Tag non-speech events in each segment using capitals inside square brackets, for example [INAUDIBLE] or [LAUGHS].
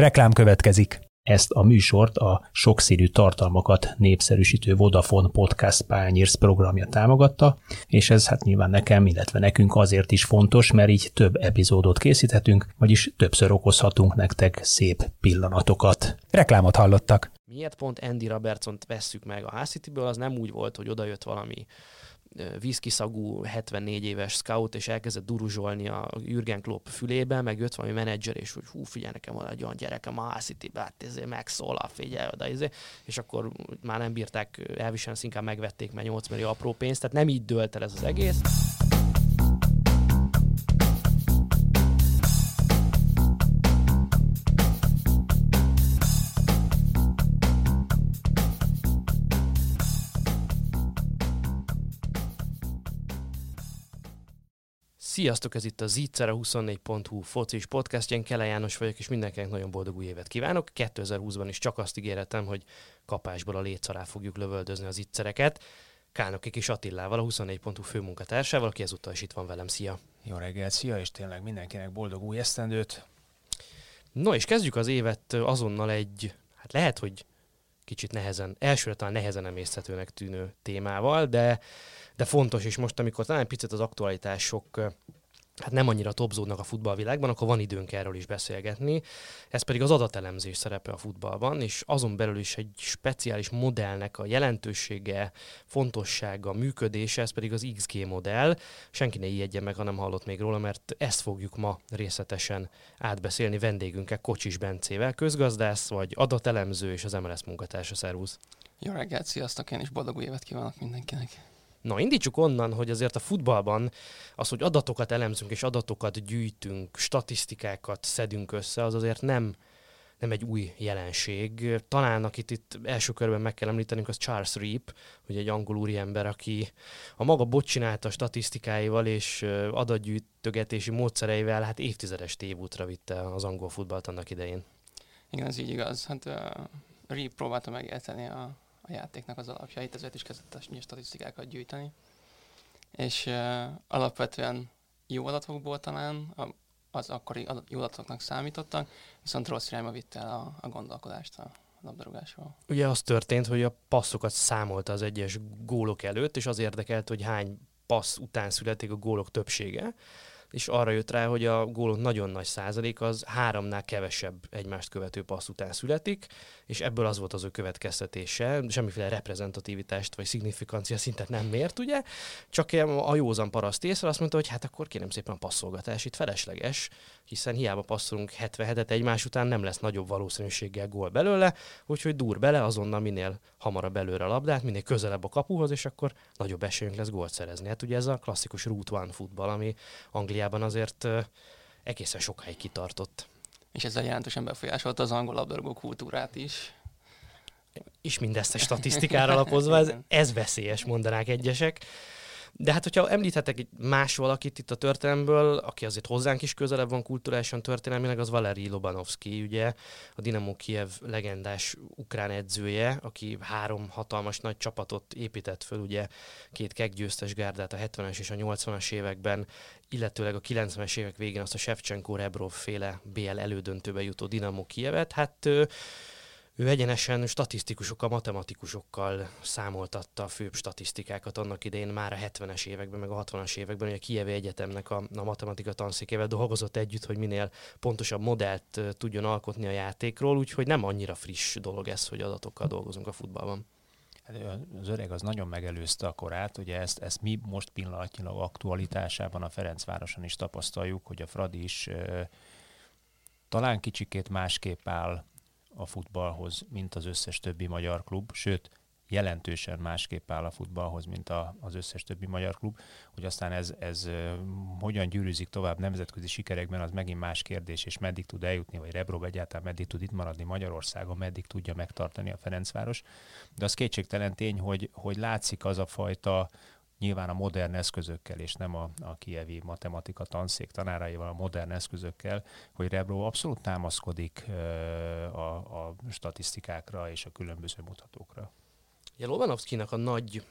Reklám következik. Ezt a műsort a sokszínű tartalmakat népszerűsítő Vodafone Podcast Pányérsz programja támogatta, és ez hát nyilván nekem, illetve nekünk azért is fontos, mert így több epizódot készíthetünk, vagyis többször okozhatunk nektek szép pillanatokat. Reklámot hallottak. Miért pont Andy Robertson-t vesszük meg a Hull City-ből, az nem úgy volt, hogy odajött valami vízkiszagú 74 éves scout, és elkezdett duruzsolni a Jürgen Klopp fülébe, meg jött valami menedzser, és hogy hú, figyelj, nekem van egy olyan gyerekem a city hát ezért megszólal, figyelj oda, ezért. és akkor már nem bírták elviselni, inkább megvették, mert 8 millió apró pénzt, tehát nem így dölt el ez az egész. Sziasztok, ez itt a Zicsere 24.hu focis podcast, én Kele János vagyok, és mindenkinek nagyon boldog új évet kívánok. 2020-ban is csak azt ígéretem, hogy kapásból a léc alá fogjuk lövöldözni az Zicsereket. Kálnoki kis Attilával, a 24.hu főmunkatársával, aki ezúttal is itt van velem. Szia! Jó reggelt, szia, és tényleg mindenkinek boldog új esztendőt. No, és kezdjük az évet azonnal egy, hát lehet, hogy kicsit nehezen, elsőre talán nehezen emészhetőnek tűnő témával, de de fontos is most, amikor talán picit az aktualitások hát nem annyira topzódnak a futballvilágban, akkor van időnk erről is beszélgetni. Ez pedig az adatelemzés szerepe a futballban, és azon belül is egy speciális modellnek a jelentősége, fontossága, működése, ez pedig az XG modell. Senki ne ijedjen meg, ha nem hallott még róla, mert ezt fogjuk ma részletesen átbeszélni vendégünkkel, Kocsis Bencével, közgazdász vagy adatelemző és az MLS munkatársa. Szervusz! Jó reggelt, sziasztok! Én is boldog új évet kívánok mindenkinek! Na, indítsuk onnan, hogy azért a futballban az, hogy adatokat elemzünk és adatokat gyűjtünk, statisztikákat szedünk össze, az azért nem, nem egy új jelenség. Talán akit itt első körben meg kell említenünk, az Charles Reap, hogy egy angol úriember, aki a maga bocsinálta statisztikáival és adatgyűjtögetési módszereivel hát évtizedes tévútra vitte az angol futballt annak idején. Igen, ez így igaz. Hát uh, Reap próbálta megérteni a a játéknak az alapjait, ezért is kezdett a statisztikákat gyűjteni. És uh, alapvetően jó adatokból talán az akkori jó adatoknak számítottak, viszont rossz irányba vitte el a, a gondolkodást a labdarúgásról. Ugye az történt, hogy a passzokat számolta az egyes gólok előtt, és az érdekelt, hogy hány passz után születik a gólok többsége és arra jött rá, hogy a gólok nagyon nagy százalék az háromnál kevesebb egymást követő passz után születik, és ebből az volt az ő következtetése, semmiféle reprezentativitást vagy szignifikancia szintet nem mért, ugye, csak a józan paraszt észre azt mondta, hogy hát akkor kérem szépen a passzolgatás itt felesleges, hiszen hiába passzolunk 77-et egymás után, nem lesz nagyobb valószínűséggel gól belőle, úgyhogy dur bele azonnal minél hamarabb előre a labdát, minél közelebb a kapuhoz, és akkor nagyobb esélyünk lesz gólt szerezni. Hát ugye ez a klasszikus root one futball, ami Angliában azért egészen sokáig kitartott. És ezzel jelentősen befolyásolta az angol labdarúgó kultúrát is. És mindezt a statisztikára alapozva, ez, ez veszélyes, mondanák egyesek. De hát, hogyha említhetek egy más valakit itt a történelmből, aki azért hozzánk is közelebb van kulturálisan történelmileg, az Valeri Lobanovski, ugye a Dinamo Kiev legendás ukrán edzője, aki három hatalmas nagy csapatot épített föl, ugye két keggyőztes gárdát a 70-es és a 80-as években, illetőleg a 90-es évek végén azt a Shevchenko Rebrov féle BL elődöntőbe jutó Dinamo Kievet. Hát ő egyenesen statisztikusokkal, matematikusokkal számoltatta a főbb statisztikákat annak idején már a 70-es években, meg a 60-as években, hogy a Kievi Egyetemnek a, a matematika tanszékével dolgozott együtt, hogy minél pontosabb modellt tudjon alkotni a játékról, úgyhogy nem annyira friss dolog ez, hogy adatokkal dolgozunk a futballban. Hát, az öreg az nagyon megelőzte a korát, ugye ezt, ezt mi most pillanatnyilag aktualitásában a Ferencvároson is tapasztaljuk, hogy a Fradi is talán kicsikét másképp áll a futballhoz, mint az összes többi magyar klub, sőt, jelentősen másképp áll a futballhoz, mint a, az összes többi magyar klub. Hogy aztán ez, ez hogyan gyűrűzik tovább nemzetközi sikerekben, az megint más kérdés, és meddig tud eljutni, vagy Rebrov egyáltalán meddig tud itt maradni Magyarországon, meddig tudja megtartani a Ferencváros. De az kétségtelen tény, hogy, hogy látszik az a fajta nyilván a modern eszközökkel, és nem a, a kievi matematika tanszék tanáraival, a modern eszközökkel, hogy Rebro abszolút támaszkodik a, a statisztikákra és a különböző mutatókra. Ja, Lobanovszkinak a nagy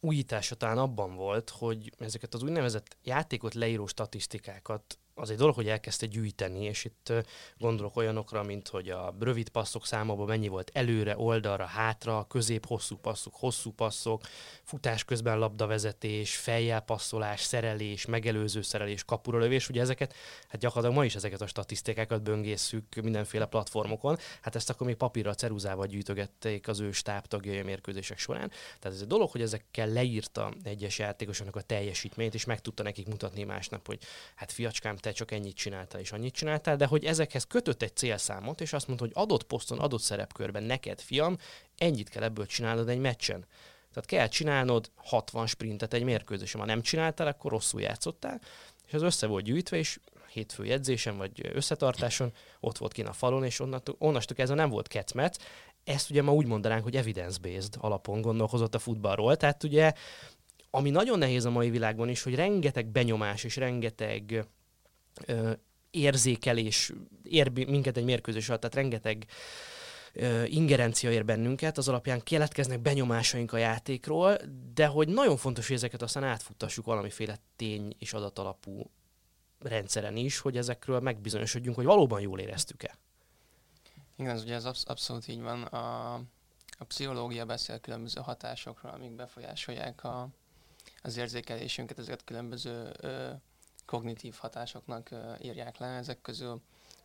újítása talán abban volt, hogy ezeket az úgynevezett játékot leíró statisztikákat az egy dolog, hogy elkezdte gyűjteni, és itt gondolok olyanokra, mint hogy a rövid passzok számában mennyi volt előre, oldalra, hátra, közép-hosszú passzok, hosszú passzok, futás közben labdavezetés, fejjel passzolás, szerelés, megelőző szerelés, kapura lövés, ugye ezeket, hát gyakorlatilag ma is ezeket a statisztikákat böngészük mindenféle platformokon, hát ezt akkor még papírra, ceruzával gyűjtögették az ő stábtagjai a mérkőzések során. Tehát ez egy dolog, hogy ezekkel leírta egyes játékosoknak a teljesítményt, és meg tudta nekik mutatni másnap, hogy hát fiacskám, te csak ennyit csináltál és annyit csináltál, de hogy ezekhez kötött egy célszámot, és azt mondta, hogy adott poszton, adott szerepkörben neked, fiam, ennyit kell ebből csinálnod egy meccsen. Tehát kell csinálnod 60 sprintet egy mérkőzésen. Ha nem csináltál, akkor rosszul játszottál, és az össze volt gyűjtve, és hétfő edzésen vagy összetartáson ott volt kint a falon, és onnantól, onnastól kezdve nem volt kecmet. Ezt ugye ma úgy mondanánk, hogy evidence-based alapon gondolkozott a futballról. Tehát ugye, ami nagyon nehéz a mai világban is, hogy rengeteg benyomás és rengeteg érzékelés ér minket egy mérkőzés alatt, tehát rengeteg ingerencia ér bennünket, az alapján keletkeznek benyomásaink a játékról, de hogy nagyon fontos, hogy ezeket aztán átfuttassuk valamiféle tény és adatalapú rendszeren is, hogy ezekről megbizonyosodjunk, hogy valóban jól éreztük-e. Igen, ez ugye ez absz- abszolút így van. A, a pszichológia beszél különböző hatásokról, amik befolyásolják a, az érzékelésünket, ezeket különböző ö, kognitív hatásoknak írják le. Ezek közül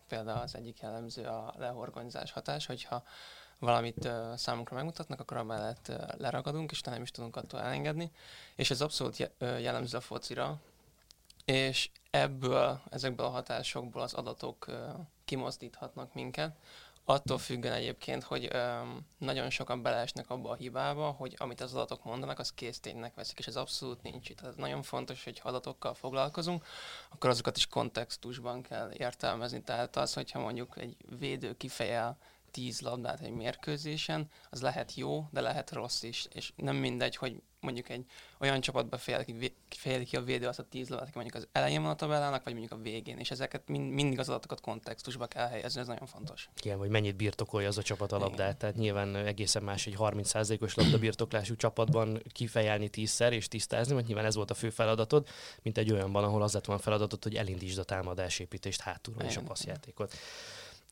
például az egyik jellemző a lehorgonyzás hatás, hogyha valamit ö, számunkra megmutatnak, akkor amellett leragadunk, és nem is tudunk attól elengedni. És ez abszolút jellemző a focira, és ebből, ezekből a hatásokból az adatok kimozdíthatnak minket, attól függően egyébként, hogy öm, nagyon sokan beleesnek abba a hibába, hogy amit az adatok mondanak, az készténynek veszik, és ez abszolút nincs itt. Tehát nagyon fontos, hogy ha adatokkal foglalkozunk, akkor azokat is kontextusban kell értelmezni. Tehát az, hogyha mondjuk egy védő kifejel tíz labdát egy mérkőzésen, az lehet jó, de lehet rossz is, és nem mindegy, hogy mondjuk egy olyan csapatba fejel ki, fejel ki a védő azt a tíz labdát, aki mondjuk az elején van a tabellának, vagy mondjuk a végén, és ezeket mind, mindig az adatokat kontextusba kell helyezni, ez nagyon fontos. Igen, vagy mennyit birtokolja az a csapat a labdát, Igen. tehát nyilván egészen más egy 30%-os labdabirtoklású csapatban kifejelni tízszer és tisztázni, mert nyilván ez volt a fő feladatod, mint egy olyanban, ahol az lett volna feladatod, hogy elindítsd a támadásépítést hátulról és a passzjátékot.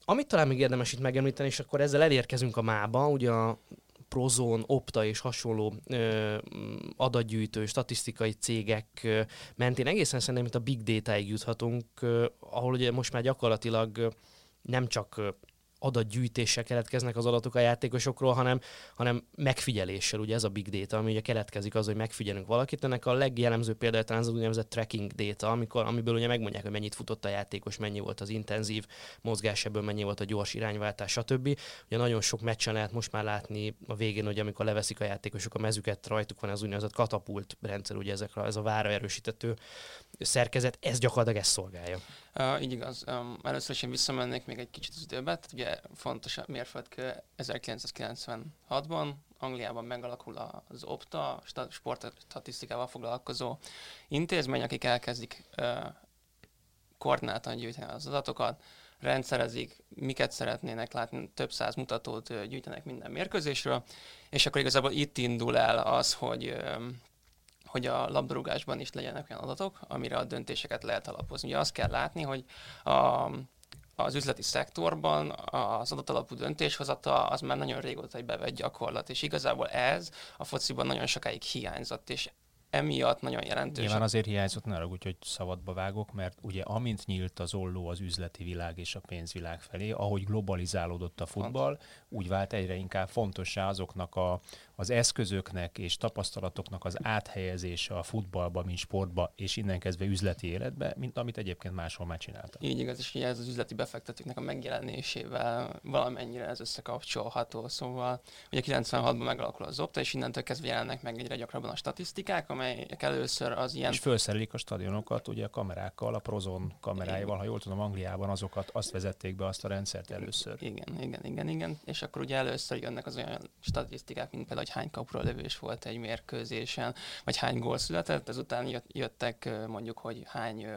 Amit talán még érdemes itt megemlíteni, és akkor ezzel elérkezünk a mába, ugye a Prozon, Opta és hasonló ö, adatgyűjtő, statisztikai cégek mentén egészen szerintem, mint a big data-ig juthatunk, ahol ugye most már gyakorlatilag nem csak adatgyűjtéssel keletkeznek az adatok a játékosokról, hanem, hanem megfigyeléssel, ugye ez a big data, ami ugye keletkezik az, hogy megfigyelünk valakit. Ennek a legjellemzőbb példája talán az úgynevezett tracking data, amikor, amiből ugye megmondják, hogy mennyit futott a játékos, mennyi volt az intenzív mozgás, ebből mennyi volt a gyors irányváltás, stb. Ugye nagyon sok meccsen lehet most már látni a végén, hogy amikor leveszik a játékosok a mezüket, rajtuk van az úgynevezett katapult rendszer, ugye ezekre, ez a vára erősítető szerkezet, ez gyakorlatilag ezt szolgálja. Uh, így igaz. Um, először is én visszamennék még egy kicsit az időbe. Tehát ugye fontos mérföldkő 1996-ban Angliában megalakul az OPTA, sportstatisztikával foglalkozó intézmény, akik elkezdik uh, koordináltan gyűjteni az adatokat, rendszerezik, miket szeretnének látni, több száz mutatót gyűjtenek minden mérkőzésről, és akkor igazából itt indul el az, hogy um, hogy a labdarúgásban is legyenek olyan adatok, amire a döntéseket lehet alapozni. Ugye azt kell látni, hogy a, az üzleti szektorban az adatalapú döntéshozata az már nagyon régóta egy bevett gyakorlat, és igazából ez a fociban nagyon sokáig hiányzott, és emiatt nagyon jelentős. Nyilván azért hiányzott, ne arra, hogy szabadba vágok, mert ugye amint nyílt az olló az üzleti világ és a pénzvilág felé, ahogy globalizálódott a futball, úgy vált egyre inkább fontossá azoknak a, az eszközöknek és tapasztalatoknak az áthelyezése a futballba, mint sportba, és innen kezdve üzleti életbe, mint amit egyébként máshol már csináltak. Így igaz, és ez az üzleti befektetőknek a megjelenésével valamennyire ez összekapcsolható. Szóval ugye 96-ban megalakul az Opta, és innentől kezdve jelennek meg egyre gyakrabban a statisztikák, amelyek először az ilyen... És felszerelik a stadionokat ugye a kamerákkal, a Prozon kameráival, ha jól tudom, Angliában azokat, azt vezették be azt a rendszert először. Igen, igen, igen, igen. És akkor ugye először jönnek az olyan statisztikák, mint például, hogy hány kapura lövés volt egy mérkőzésen, vagy hány gól született, ezután jöttek mondjuk, hogy hány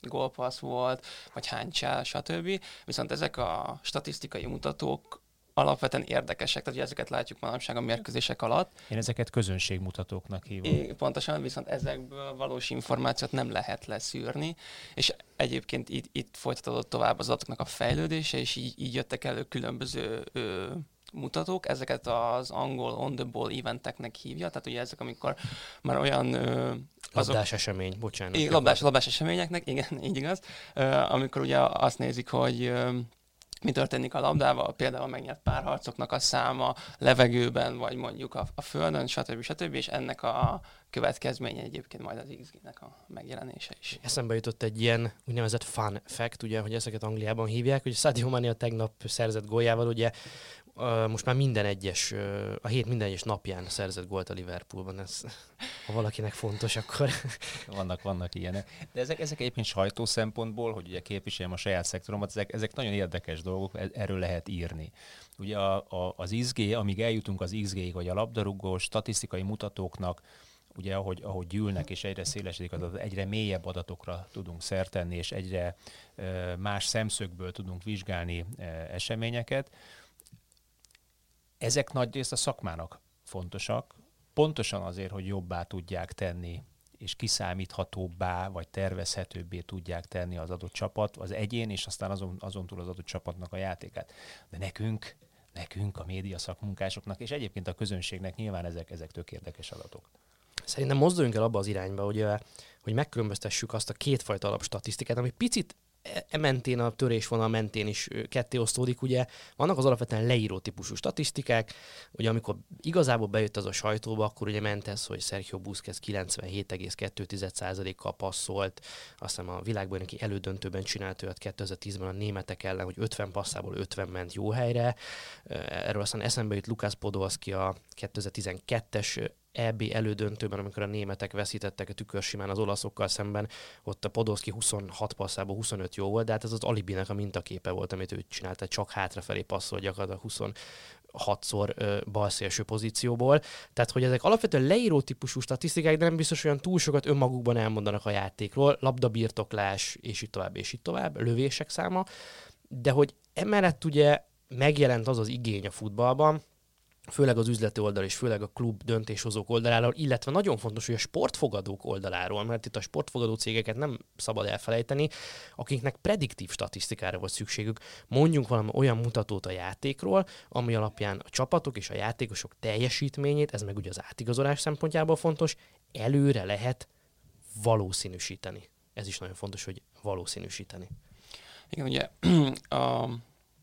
gólpassz volt, vagy hány csel, stb. Viszont ezek a statisztikai mutatók alapvetően érdekesek, tehát ugye ezeket látjuk manapság a mérkőzések alatt. Én ezeket közönségmutatóknak hívom. É, pontosan, viszont ezekből valós információt nem lehet leszűrni, és egyébként itt, itt folytatódott tovább az adatoknak a fejlődése, és így, így jöttek elő különböző ö, mutatók, ezeket az angol on the ball eventeknek hívja, tehát ugye ezek, amikor már olyan... Ö, azok, labdás esemény, bocsánat. É, labdás, labdás eseményeknek, igen, így igaz, ö, amikor ugye azt nézik, hogy ö, mi történik a labdával, például megnyert párharcoknak a száma levegőben, vagy mondjuk a, a földön, stb. stb. És ennek a következménye egyébként majd az XG-nek a megjelenése is. Eszembe jutott egy ilyen úgynevezett fun fact, ugye, hogy ezeket Angliában hívják, hogy Sadio Mani a tegnap szerzett góljával, ugye most már minden egyes, a hét minden egyes napján szerzett gólt a Liverpoolban. Ez, [LAUGHS] ha valakinek fontos, akkor... [LAUGHS] vannak, vannak ilyenek. De ezek, ezek egyébként sajtó szempontból, hogy ugye képviseljem a saját szektoromat, ezek, ezek nagyon érdekes dolgok, e, erről lehet írni. Ugye a, a, az XG, amíg eljutunk az XG-ig, vagy a labdarúgó statisztikai mutatóknak, ugye ahogy, ahogy gyűlnek és egyre szélesedik az egyre mélyebb adatokra tudunk szertenni, és egyre más szemszögből tudunk vizsgálni eseményeket, ezek nagy részt a szakmának fontosak, pontosan azért, hogy jobbá tudják tenni és kiszámíthatóbbá, vagy tervezhetőbbé tudják tenni az adott csapat, az egyén, és aztán azon, azon túl az adott csapatnak a játékát. De nekünk, nekünk, a média szakmunkásoknak, és egyébként a közönségnek nyilván ezek, ezek tök érdekes adatok. Szerintem mozduljunk el abba az irányba, hogy, hogy megkülönböztessük azt a kétfajta alapstatisztikát, ami picit e mentén, a törésvonal mentén is ketté osztódik, ugye. Vannak az alapvetően leíró típusú statisztikák, ugye amikor igazából bejött az a sajtóba, akkor ugye ment ez, hogy Sergio Busquets 97,2%-kal passzolt, aztán a világbajnoki elődöntőben csinált olyat 2010-ben a németek ellen, hogy 50 passzából 50 ment jó helyre, erről aztán eszembe jut Lukász Podolski a 2012-es EB elődöntőben, amikor a németek veszítettek a tükörsimán az olaszokkal szemben, ott a Podolski 26 passzából 25 jó volt, de hát ez az alibinek a mintaképe volt, amit ő csinálta, csak hátrafelé passzol gyakorlatilag 20 hatszor balszélső pozícióból. Tehát, hogy ezek alapvetően leíró típusú statisztikák, de nem biztos olyan túl sokat önmagukban elmondanak a játékról, labdabirtoklás, és így tovább, és így tovább, lövések száma, de hogy emellett ugye megjelent az az igény a futballban, főleg az üzleti oldal és főleg a klub döntéshozók oldaláról, illetve nagyon fontos, hogy a sportfogadók oldaláról, mert itt a sportfogadó cégeket nem szabad elfelejteni, akiknek prediktív statisztikára volt szükségük. Mondjunk valami olyan mutatót a játékról, ami alapján a csapatok és a játékosok teljesítményét, ez meg ugye az átigazolás szempontjából fontos, előre lehet valószínűsíteni. Ez is nagyon fontos, hogy valószínűsíteni. Igen, ugye [CLEARS THROAT] a,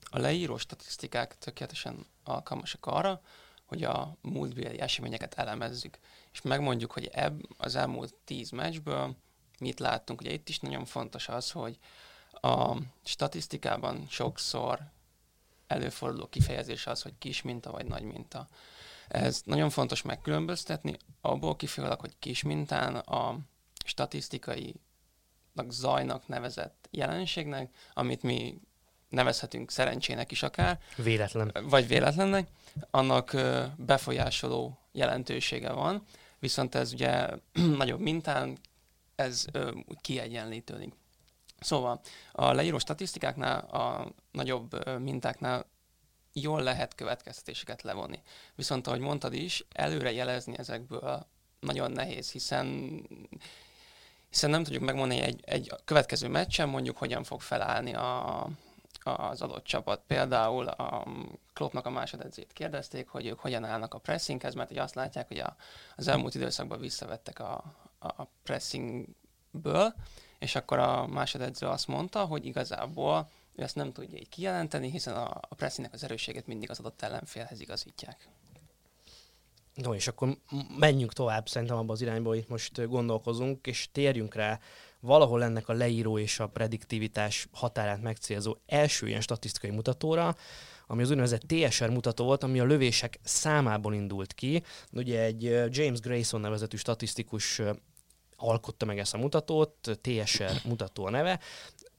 a leíró statisztikák tökéletesen alkalmasak arra, hogy a múltbéli eseményeket elemezzük, és megmondjuk, hogy ebb az elmúlt tíz meccsből mit láttunk. Ugye itt is nagyon fontos az, hogy a statisztikában sokszor előforduló kifejezés az, hogy kis minta vagy nagy minta. Ez nagyon fontos megkülönböztetni, abból kifolyólag, hogy kis mintán a statisztikai zajnak nevezett jelenségnek, amit mi nevezhetünk szerencsének is akár. Véletlen. Vagy véletlennek, annak befolyásoló jelentősége van, viszont ez ugye [CLEARS THROAT] nagyobb mintán, ez kiegyenlítődik. Szóval a leíró statisztikáknál, a nagyobb mintáknál jól lehet következtetéseket levonni. Viszont ahogy mondtad is, előre jelezni ezekből nagyon nehéz, hiszen hiszen nem tudjuk megmondani egy, egy következő meccsen mondjuk hogyan fog felállni a, az adott csapat. Például a Kloppnak a másodedzét kérdezték, hogy ők hogyan állnak a pressinghez, mert hogy azt látják, hogy a, az elmúlt időszakban visszavettek a, a pressingből, és akkor a másodedző azt mondta, hogy igazából ő ezt nem tudja így kijelenteni, hiszen a, a pressingnek az erősséget mindig az adott ellenfélhez igazítják. No, és akkor menjünk tovább szerintem abban az irányba, hogy most gondolkozunk, és térjünk rá valahol ennek a leíró és a prediktivitás határát megcélzó első ilyen statisztikai mutatóra, ami az úgynevezett TSR mutató volt, ami a lövések számából indult ki. Ugye egy James Grayson nevezetű statisztikus alkotta meg ezt a mutatót, TSR mutató a neve,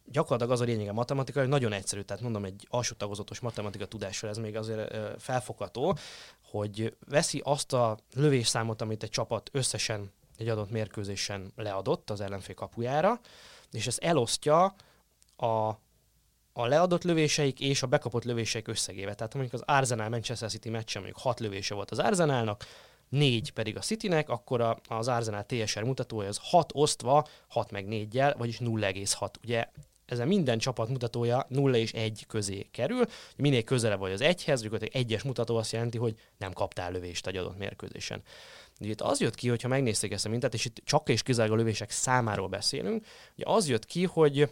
gyakorlatilag az a lényege matematika, hogy nagyon egyszerű, tehát mondom, egy alsó tagozatos matematika tudással ez még azért felfogható, hogy veszi azt a lövésszámot, amit egy csapat összesen egy adott mérkőzésen leadott az ellenfél kapujára, és ezt elosztja a, a leadott lövéseik és a bekapott lövéseik összegével. Tehát mondjuk az Arsenal Manchester City meccsen mondjuk 6 lövése volt az Arsenalnak, 4 pedig a Citynek, akkor a, az Arsenal TSR mutatója az 6 osztva, 6 meg 4-jel, vagyis 0,6. Ugye ezen minden csapat mutatója 0 és 1 közé kerül. Minél közelebb vagy az egyhez, egy egyes mutató azt jelenti, hogy nem kaptál lövést egy adott mérkőzésen. Itt az jött ki, hogyha megnézték ezt a mintát, és itt csak és kizárólag a lövések számáról beszélünk, ugye az jött ki, hogy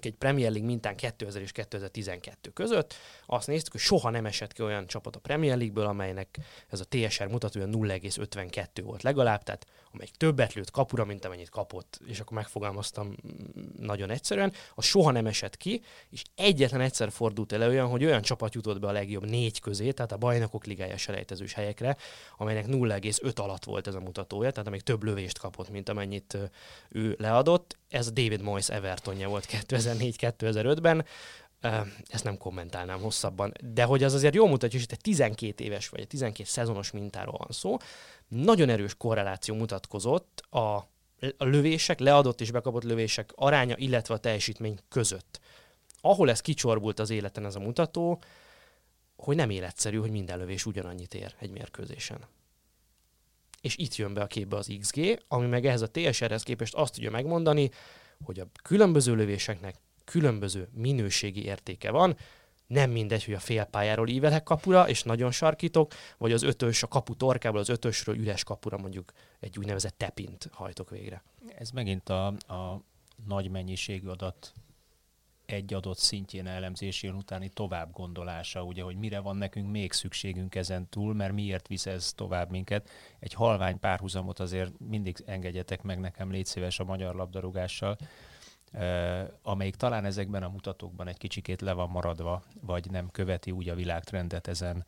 egy Premier League mintán 2000 és 2012 között. Azt néztük, hogy soha nem esett ki olyan csapat a Premier League-ből, amelynek ez a TSR mutatója 0,52 volt legalább, tehát amelyik többet lőtt kapura, mint amennyit kapott, és akkor megfogalmaztam mm, nagyon egyszerűen, az soha nem esett ki, és egyetlen egyszer fordult elő olyan, hogy olyan csapat jutott be a legjobb négy közé, tehát a bajnokok ligája selejtezős helyekre, amelynek 0,5 alatt volt ez a mutatója, tehát amelyik több lövést kapott, mint amennyit ő leadott. Ez David Moyes Evertonja volt 2004-2005-ben, ezt nem kommentálnám hosszabban, de hogy az azért jól mutatja, hogy itt egy 12 éves vagy egy 12 szezonos mintáról van szó, nagyon erős korreláció mutatkozott a, a lövések, leadott és bekapott lövések aránya, illetve a teljesítmény között. Ahol ez kicsorbult az életen ez a mutató, hogy nem életszerű, hogy minden lövés ugyanannyit ér egy mérkőzésen. És itt jön be a képbe az XG, ami meg ehhez a TSR-hez képest azt tudja megmondani, hogy a különböző lövéseknek különböző minőségi értéke van, nem mindegy, hogy a félpályáról ívelek kapura, és nagyon sarkítok, vagy az ötös, a kapu torkából az ötösről üres kapura mondjuk egy úgynevezett tepint hajtok végre. Ez megint a, a nagy mennyiségű adat egy adott szintjén elemzésén utáni tovább gondolása, ugye, hogy mire van nekünk még szükségünk ezen túl, mert miért visz ez tovább minket. Egy halvány párhuzamot azért mindig engedjetek meg nekem, légy szíves a magyar labdarúgással amelyik talán ezekben a mutatókban egy kicsikét le van maradva, vagy nem követi úgy a világtrendet ezen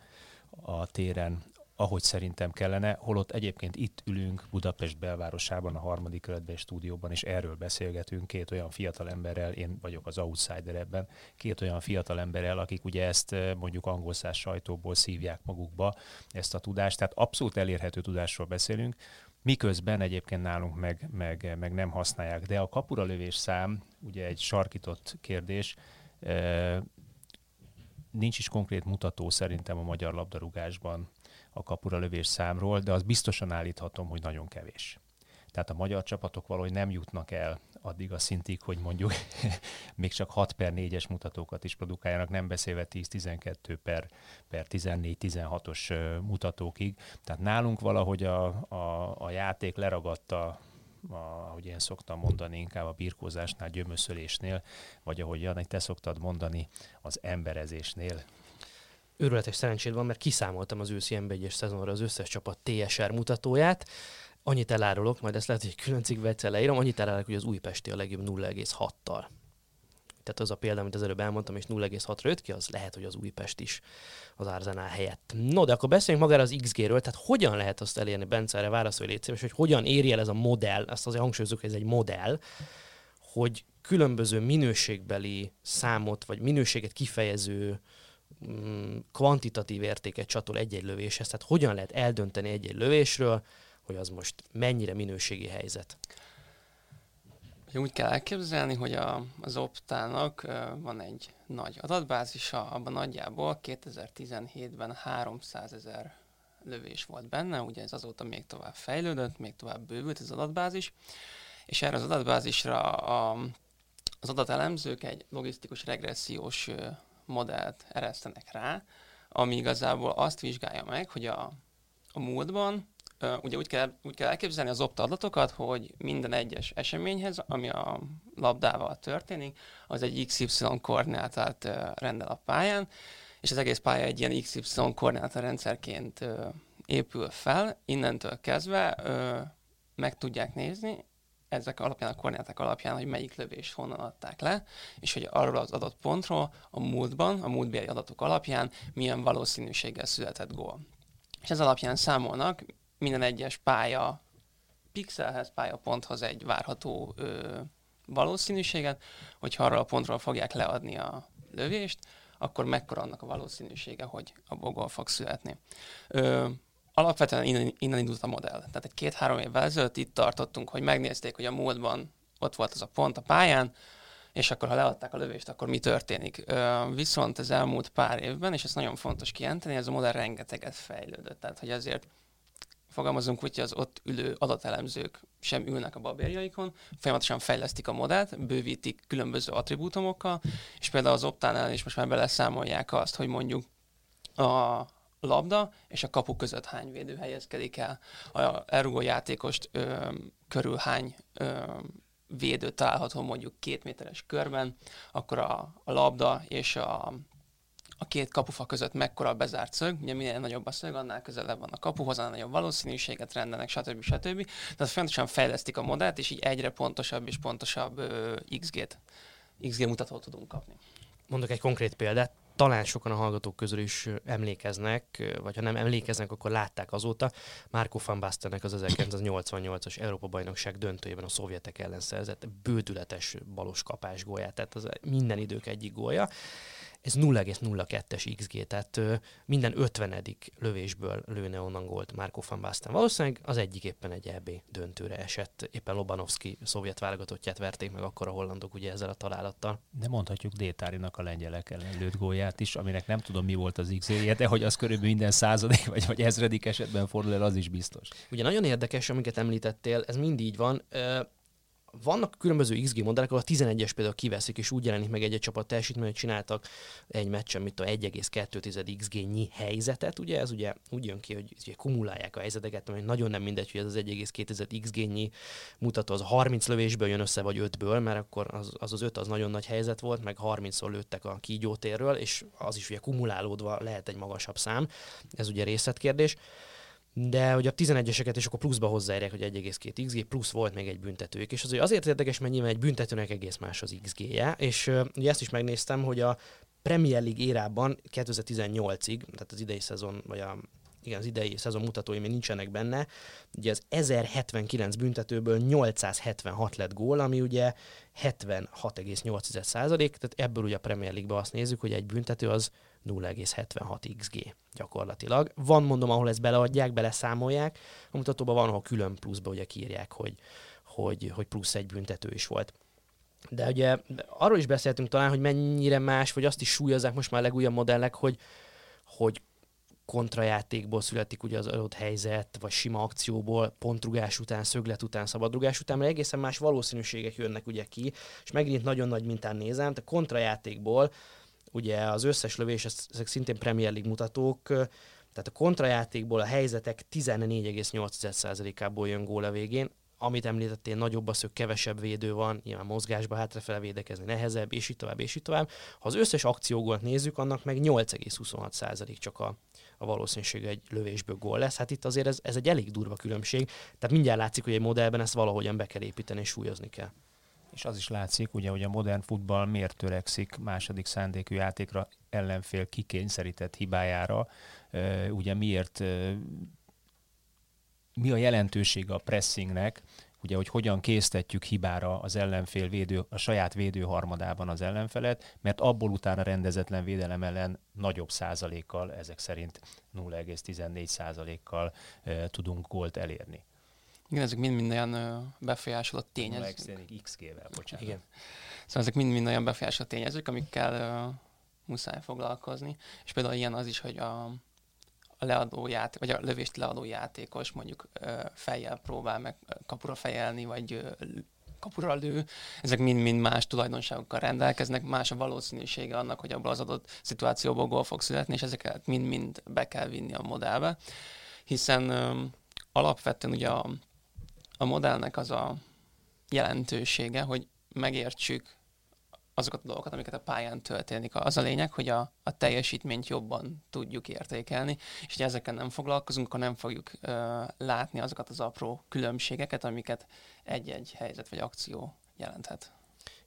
a téren, ahogy szerintem kellene, holott egyébként itt ülünk Budapest belvárosában, a harmadik kerületben stúdióban, és erről beszélgetünk két olyan fiatal emberrel, én vagyok az outsider ebben, két olyan fiatal emberrel, akik ugye ezt mondjuk angol sajtóból szívják magukba, ezt a tudást, tehát abszolút elérhető tudásról beszélünk, miközben egyébként nálunk meg, meg, meg nem használják. De a kapura lövés szám, ugye egy sarkított kérdés, nincs is konkrét mutató szerintem a magyar labdarúgásban a kapura lövés számról, de az biztosan állíthatom, hogy nagyon kevés. Tehát a magyar csapatok valahogy nem jutnak el addig a szintig, hogy mondjuk [LAUGHS] még csak 6 per 4-es mutatókat is produkáljanak, nem beszélve 10-12 per, per 14-16-os mutatókig. Tehát nálunk valahogy a, a, a játék leragadta a, ahogy én szoktam mondani, inkább a birkózásnál, gyömöszölésnél, vagy ahogy Janik, te szoktad mondani, az emberezésnél. Őrületes szerencséd van, mert kiszámoltam az őszi nb szezonra az összes csapat TSR mutatóját, Annyit elárulok, majd ezt lehet, hogy külön cikkbe egyszer leírom, annyit elárulok, hogy az újpesti a legjobb 0,6-tal. Tehát az a példa, amit az előbb elmondtam, és 0,6-ra jött ki, az lehet, hogy az Újpest is az Arzenál helyett. No, de akkor beszéljünk magára az XG-ről, tehát hogyan lehet azt elérni, Bence, erre válaszolj légy szíves, hogy hogyan éri el ez a modell, ezt azért hangsúlyozunk, hogy ez egy modell, hogy különböző minőségbeli számot, vagy minőséget kifejező mm, kvantitatív értéket csatol egy-egy lövéshez, tehát hogyan lehet eldönteni egy-egy lövésről, hogy az most mennyire minőségi helyzet. Úgy kell elképzelni, hogy a, az Optának van egy nagy adatbázisa, abban nagyjából 2017-ben 300 ezer lövés volt benne, ugye ez azóta még tovább fejlődött, még tovább bővült az adatbázis, és erre az adatbázisra a, az adatelemzők egy logisztikus regressziós modellt eresztenek rá, ami igazából azt vizsgálja meg, hogy a, a múltban ugye úgy kell, úgy kell elképzelni az opta adatokat, hogy minden egyes eseményhez, ami a labdával történik, az egy XY koordinátát rendel a pályán, és az egész pálya egy ilyen XY koordináta rendszerként épül fel, innentől kezdve meg tudják nézni, ezek alapján, a koordináták alapján, hogy melyik lövés honnan adták le, és hogy arról az adott pontról a múltban, a múltbeli adatok alapján milyen valószínűséggel született gól. És ez alapján számolnak minden egyes pálya pixelhez, pályaponthoz egy várható ö, valószínűséget, hogyha arra a pontról fogják leadni a lövést, akkor mekkora annak a valószínűsége, hogy a gól fog születni. Ö, alapvetően innen, innen indult a modell. Tehát egy két-három évvel ezelőtt itt tartottunk, hogy megnézték, hogy a múltban ott volt az a pont a pályán, és akkor ha leadták a lövést, akkor mi történik. Ö, viszont az elmúlt pár évben, és ez nagyon fontos kijelenteni, ez a modell rengeteget fejlődött. Tehát, hogy azért fogalmazunk hogy az ott ülő adatelemzők sem ülnek a babérjaikon, folyamatosan fejlesztik a modellt, bővítik különböző attribútumokkal, és például az optánál is most már beleszámolják azt, hogy mondjuk a labda és a kapu között hány védő helyezkedik el, a elrugó játékost ö, körül hány ö, védő található mondjuk két méteres körben, akkor a, a labda és a, a két kapufa között mekkora a bezárt szög, ugye minél nagyobb a szög, annál közelebb van a kapuhoz, annál nagyobb valószínűséget rendelnek, stb. stb. Tehát fontosan fejlesztik a modellt, és így egyre pontosabb és pontosabb uh, XG-t, XG mutatót tudunk kapni. Mondok egy konkrét példát, talán sokan a hallgatók közül is emlékeznek, vagy ha nem emlékeznek, akkor látták azóta. Marco van Bastennek az 1988-as Európa-bajnokság döntőjében a szovjetek ellen szerzett bődületes balos kapás gólját, tehát az minden idők egyik gólya ez 0,02-es XG, tehát minden 50. lövésből lőne onnan gólt Marco van Basten. Valószínűleg az egyik éppen egy EB döntőre esett, éppen Lobanovski szovjet válogatottját verték meg akkor a hollandok ugye ezzel a találattal. De mondhatjuk Détárinak a lengyelek ellen lőtt gólját is, aminek nem tudom mi volt az XG-je, de hogy az körülbelül minden századik vagy, vagy ezredik esetben fordul el, az is biztos. Ugye nagyon érdekes, amiket említettél, ez mind így van vannak különböző XG modellek, ahol a 11-es például kiveszik, és úgy jelenik meg egy-egy csapat teljesítmény, hogy csináltak egy meccsen, mint a 1,2 XG-nyi helyzetet, ugye ez ugye úgy jön ki, hogy ugye kumulálják a helyzeteket, mert nagyon nem mindegy, hogy ez az 1,2 XG-nyi mutató, az 30 lövésből jön össze, vagy 5-ből, mert akkor az az, az 5 az nagyon nagy helyzet volt, meg 30-szor lőttek a kígyótérről, és az is ugye kumulálódva lehet egy magasabb szám, ez ugye részletkérdés de hogy a 11-eseket is akkor pluszba hozzáérják, hogy 1,2 XG, plusz volt még egy büntetők, és az azért érdekes, mert nyilván egy büntetőnek egész más az XG-je, és ugye ezt is megnéztem, hogy a Premier League érában 2018-ig, tehát az idei szezon, vagy a igen, az idei szezon mutatói még nincsenek benne. Ugye az 1079 büntetőből 876 lett gól, ami ugye 76,8 százalék, tehát ebből ugye a Premier League-ben azt nézzük, hogy egy büntető az 0,76 XG gyakorlatilag. Van, mondom, ahol ezt beleadják, beleszámolják, a mutatóban van, ahol külön pluszba ugye kiírják, hogy, hogy, hogy plusz egy büntető is volt. De ugye arról is beszéltünk talán, hogy mennyire más, vagy azt is súlyozzák most már legújabb modellek, hogy, hogy kontrajátékból születik ugye az adott helyzet, vagy sima akcióból, pontrugás után, szöglet után, szabadrugás után, mert egészen más valószínűségek jönnek ugye ki, és megint nagyon nagy mintán nézem, a kontrajátékból ugye az összes lövés, ezek szintén Premier League mutatók, tehát a kontrajátékból a helyzetek 14,8%-ából jön gól végén, amit említettél, nagyobb a szög, kevesebb védő van, nyilván mozgásba hátrafele védekezni nehezebb, és így tovább, és így tovább. Ha az összes akciógolt nézzük, annak meg 8,26% csak a, a valószínűség egy lövésből gól lesz. Hát itt azért ez, ez egy elég durva különbség. Tehát mindjárt látszik, hogy egy modellben ezt valahogyan be kell építeni és súlyozni kell. És az is látszik, ugye, hogy a modern futball miért törekszik második szándékú játékra ellenfél kikényszerített hibájára, ugye miért mi a jelentősége a pressingnek, ugye, hogy hogyan késztetjük hibára az ellenfél védő, a saját védőharmadában az ellenfelet, mert abból utána rendezetlen védelem ellen nagyobb százalékkal, ezek szerint 0,14 százalékkal tudunk gólt elérni. Igen, ezek mind-mind olyan befolyásolott tényezők. XG-vel, bocsánat. Igen. Szóval ezek mind-mind olyan befolyásolott tényezők, amikkel uh, muszáj foglalkozni. És például ilyen az is, hogy a, a leadó játék, vagy a lövést leadó játékos mondjuk uh, fejjel próbál meg kapura fejelni, vagy uh, kapura lő, ezek mind-mind más tulajdonságokkal rendelkeznek, más a valószínűsége annak, hogy abban az adott szituációból gól fog születni, és ezeket mind-mind be kell vinni a modellbe, hiszen um, alapvetően ugye a a modellnek az a jelentősége, hogy megértsük azokat a dolgokat, amiket a pályán történik. Az a lényeg, hogy a, a teljesítményt jobban tudjuk értékelni, és ha ezeken nem foglalkozunk, akkor nem fogjuk uh, látni azokat az apró különbségeket, amiket egy-egy helyzet vagy akció jelenthet.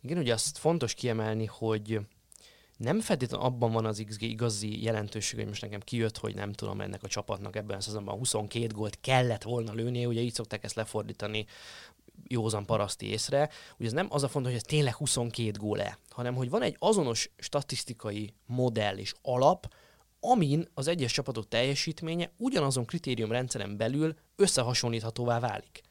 Igen, ugye azt fontos kiemelni, hogy nem feltétlenül abban van az XG igazi jelentőség, hogy most nekem kijött, hogy nem tudom ennek a csapatnak ebben a szezonban 22 gólt kellett volna lőni, ugye így szokták ezt lefordítani józan paraszti észre. Ugye ez nem az a fontos, hogy ez tényleg 22 gól-e, hanem hogy van egy azonos statisztikai modell és alap, amin az egyes csapatok teljesítménye ugyanazon kritériumrendszeren belül összehasonlíthatóvá válik.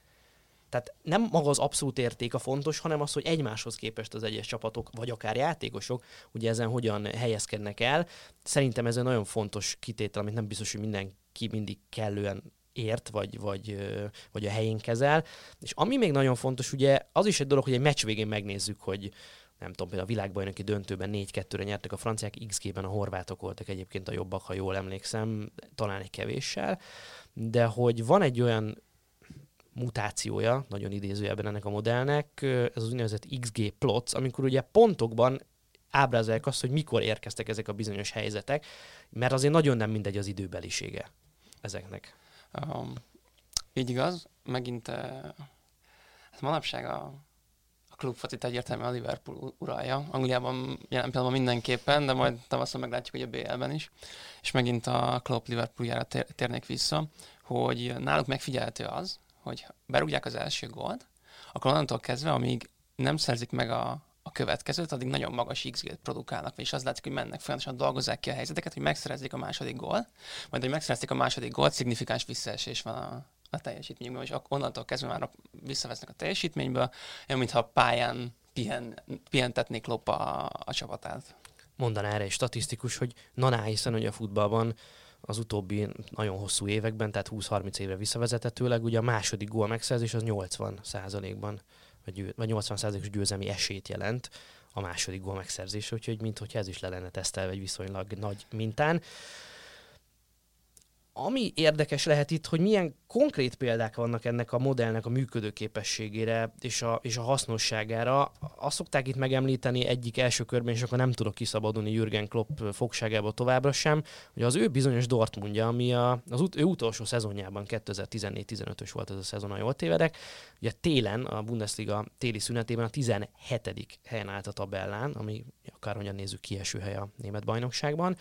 Tehát nem maga az abszolút érték a fontos, hanem az, hogy egymáshoz képest az egyes csapatok, vagy akár játékosok, ugye ezen hogyan helyezkednek el. Szerintem ez egy nagyon fontos kitétel, amit nem biztos, hogy mindenki mindig kellően ért, vagy, vagy, vagy a helyén kezel. És ami még nagyon fontos, ugye az is egy dolog, hogy egy meccs végén megnézzük, hogy nem tudom, például a világbajnoki döntőben 4-2-re nyertek a franciák, XG-ben a horvátok voltak egyébként a jobbak, ha jól emlékszem, talán egy kevéssel, de hogy van egy olyan mutációja, nagyon idézőjelben ennek a modellnek, ez az úgynevezett XG plots, amikor ugye pontokban ábrázolják azt, hogy mikor érkeztek ezek a bizonyos helyzetek, mert azért nagyon nem mindegy az időbelisége ezeknek. Um, így igaz, megint uh, hát manapság a, a klubfocit egyértelműen a Liverpool uralja. Angliában jelen pillanatban mindenképpen, de majd tavasszal meglátjuk, hogy a BL-ben is. És megint a Klopp Liverpooljára tér, térnék vissza, hogy náluk megfigyelhető az, hogy berúgják az első gólt, akkor onnantól kezdve, amíg nem szerzik meg a, a következőt, addig nagyon magas XG-t produkálnak, és az látszik, hogy mennek folyamatosan dolgozzák ki a helyzeteket, hogy megszerezzék a második gólt, majd hogy megszerezték a második gólt, szignifikáns visszaesés van a, a teljesítményből, és onnantól kezdve már visszavesznek a teljesítményből, olyan, mintha a pályán pihen, pihentetnék loppa a, a csapatát. Mondaná erre egy statisztikus, hogy na, hiszen hogy a futballban az utóbbi nagyon hosszú években, tehát 20-30 évre visszavezethetőleg, ugye a második gól megszerzés az 80 százalékban, vagy, vagy 80 százalékos győzelmi esélyt jelent a második gól megszerzése, úgyhogy mintha ez is le lenne tesztelve egy viszonylag nagy mintán. Ami érdekes lehet itt, hogy milyen konkrét példák vannak ennek a modellnek a működőképességére és a, és a hasznosságára. Azt szokták itt megemlíteni egyik első körben, és akkor nem tudok kiszabadulni Jürgen Klopp fogságába továbbra sem, hogy az ő bizonyos Dortmundja, ami a, az ut- ő utolsó szezonjában 2014-15-ös volt ez a szezon, a jól tévedek, ugye télen, a Bundesliga téli szünetében a 17. helyen állt a tabellán, ami akárhogyan nézzük kieső hely a német bajnokságban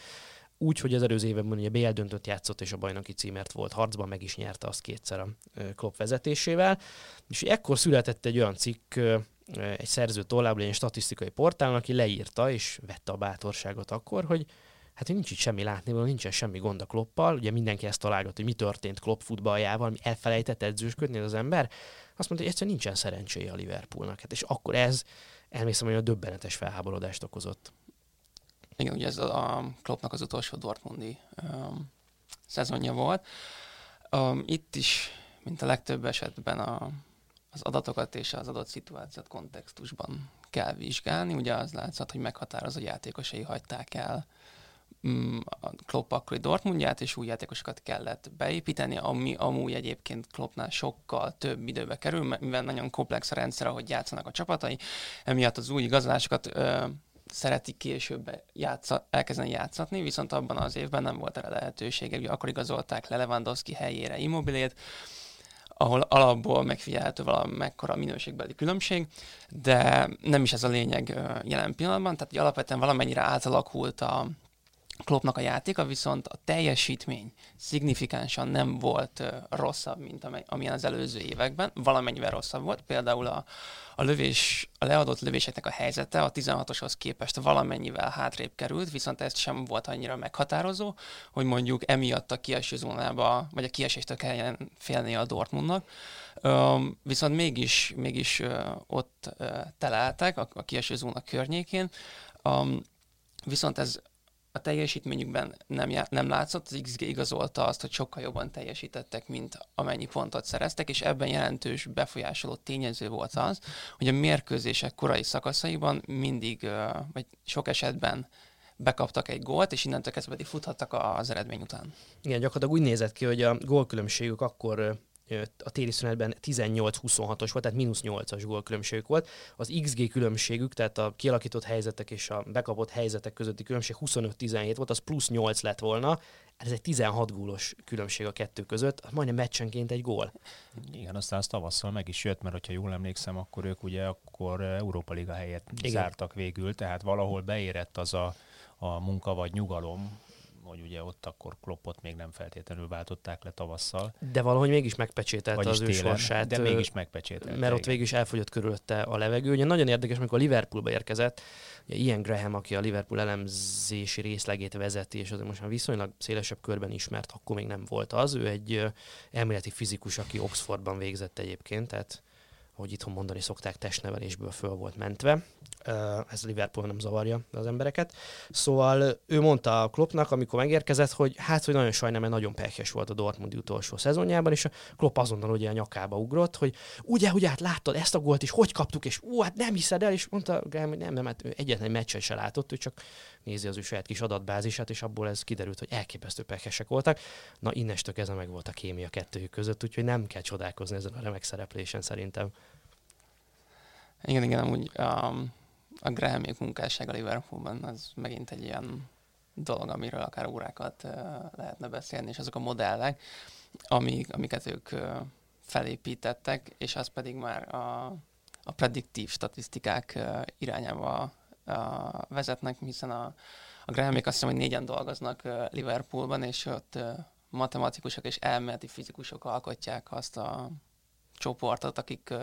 úgy, hogy az előző években ugye BL döntött játszott, és a bajnoki címért volt harcban, meg is nyerte azt kétszer a Klopp vezetésével. És ekkor született egy olyan cikk, egy szerző tollából, egy statisztikai portálon, aki leírta, és vette a bátorságot akkor, hogy hát nincs itt semmi látni, nincsen semmi gond a Kloppal, ugye mindenki ezt találgat, hogy mi történt Klopp futballjával, mi elfelejtett edzősködni az ember, azt mondta, hogy egyszerűen nincsen szerencséje a Liverpoolnak. Hát és akkor ez elmészem, hogy a döbbenetes felháborodást okozott. Igen, ugye ez a Kloppnak az utolsó Dortmundi um, szezonja volt. Um, itt is, mint a legtöbb esetben a, az adatokat és az adott szituációt kontextusban kell vizsgálni. Ugye az látszott, hogy meghatározó játékosai hagyták el um, a Klopp akkori Dortmundját, és új játékosokat kellett beépíteni, ami amúgy egyébként Kloppnál sokkal több időbe kerül, mivel nagyon komplex a rendszer, ahogy játszanak a csapatai, emiatt az új igazolásokat szeretik később játsza, elkezdeni játszatni, viszont abban az évben nem volt erre lehetősége. Ugye akkor igazolták le Lewandowski helyére Immobilét, ahol alapból megfigyelhető valami mekkora minőségbeli különbség, de nem is ez a lényeg jelen pillanatban, tehát alapvetően valamennyire átalakult a, Kloppnak a játéka, viszont a teljesítmény szignifikánsan nem volt rosszabb, mint amilyen az előző években, valamennyivel rosszabb volt. Például a, a lövés, a leadott lövéseknek a helyzete a 16-oshoz képest valamennyivel hátrébb került, viszont ez sem volt annyira meghatározó, hogy mondjuk emiatt a kieső zónába, vagy a kieséstől kelljen félni a Dortmundnak. Um, viszont mégis, mégis ott teleltek a, a kieső zóna környékén. Um, viszont ez a teljesítményükben nem, já- nem látszott, az XG igazolta azt, hogy sokkal jobban teljesítettek, mint amennyi pontot szereztek, és ebben jelentős befolyásoló tényező volt az, hogy a mérkőzések korai szakaszaiban mindig, vagy sok esetben bekaptak egy gólt, és innentől kezdve pedig futhattak az eredmény után. Igen, gyakorlatilag úgy nézett ki, hogy a gólkülönbségük akkor a téli szünetben 18-26-os volt, tehát mínusz 8-as gólkülönbségük volt. Az XG különbségük, tehát a kialakított helyzetek és a bekapott helyzetek közötti különbség 25-17 volt, az plusz 8 lett volna. Ez egy 16 gólos különbség a kettő között, majdnem meccsenként egy gól. Igen, aztán az tavasszal meg is jött, mert hogyha jól emlékszem, akkor ők ugye akkor Európa Liga helyett Igen. zártak végül, tehát valahol beérett az a, a munka vagy nyugalom, hogy ugye ott akkor Kloppot még nem feltétlenül váltották le tavasszal. De valahogy mégis megpecsételte az ő sorsát. De mégis megpecsételte. Mert ott végül is elfogyott körülötte a levegő. Ugye nagyon érdekes, amikor a Liverpoolba érkezett, ugye Ian Graham, aki a Liverpool elemzési részlegét vezeti, és azért most már viszonylag szélesebb körben ismert, akkor még nem volt az. Ő egy elméleti fizikus, aki Oxfordban végzett egyébként, tehát ahogy itthon mondani szokták, testnevelésből föl volt mentve. Ez Liverpool nem zavarja az embereket. Szóval ő mondta a Kloppnak, amikor megérkezett, hogy hát, hogy nagyon sajnálom, mert nagyon pekes volt a Dortmund utolsó szezonjában, és a Klopp azonnal ugye a nyakába ugrott, hogy ugye, ugye, hát láttad ezt a gólt is, hogy kaptuk, és ú, hát nem hiszed el, és mondta, hogy nem, nem, hát ő egyetlen meccset se látott, ő csak nézi az ő saját kis adatbázisát, és abból ez kiderült, hogy elképesztő pekesek voltak. Na, innestől kezdve meg volt a kémia kettőjük között, úgyhogy nem kell csodálkozni ezen a remek szereplésen szerintem. Igen, igen, amúgy um, a Grahamék munkássága Liverpoolban az megint egy ilyen dolog, amiről akár órákat uh, lehetne beszélni, és azok a modellek, amik, amiket ők uh, felépítettek, és az pedig már a, a prediktív statisztikák uh, irányába vezetnek, hiszen a, a Grahamék azt hiszem, hogy négyen dolgoznak Liverpoolban, és ott matematikusok és elméleti fizikusok alkotják azt a csoportot, akik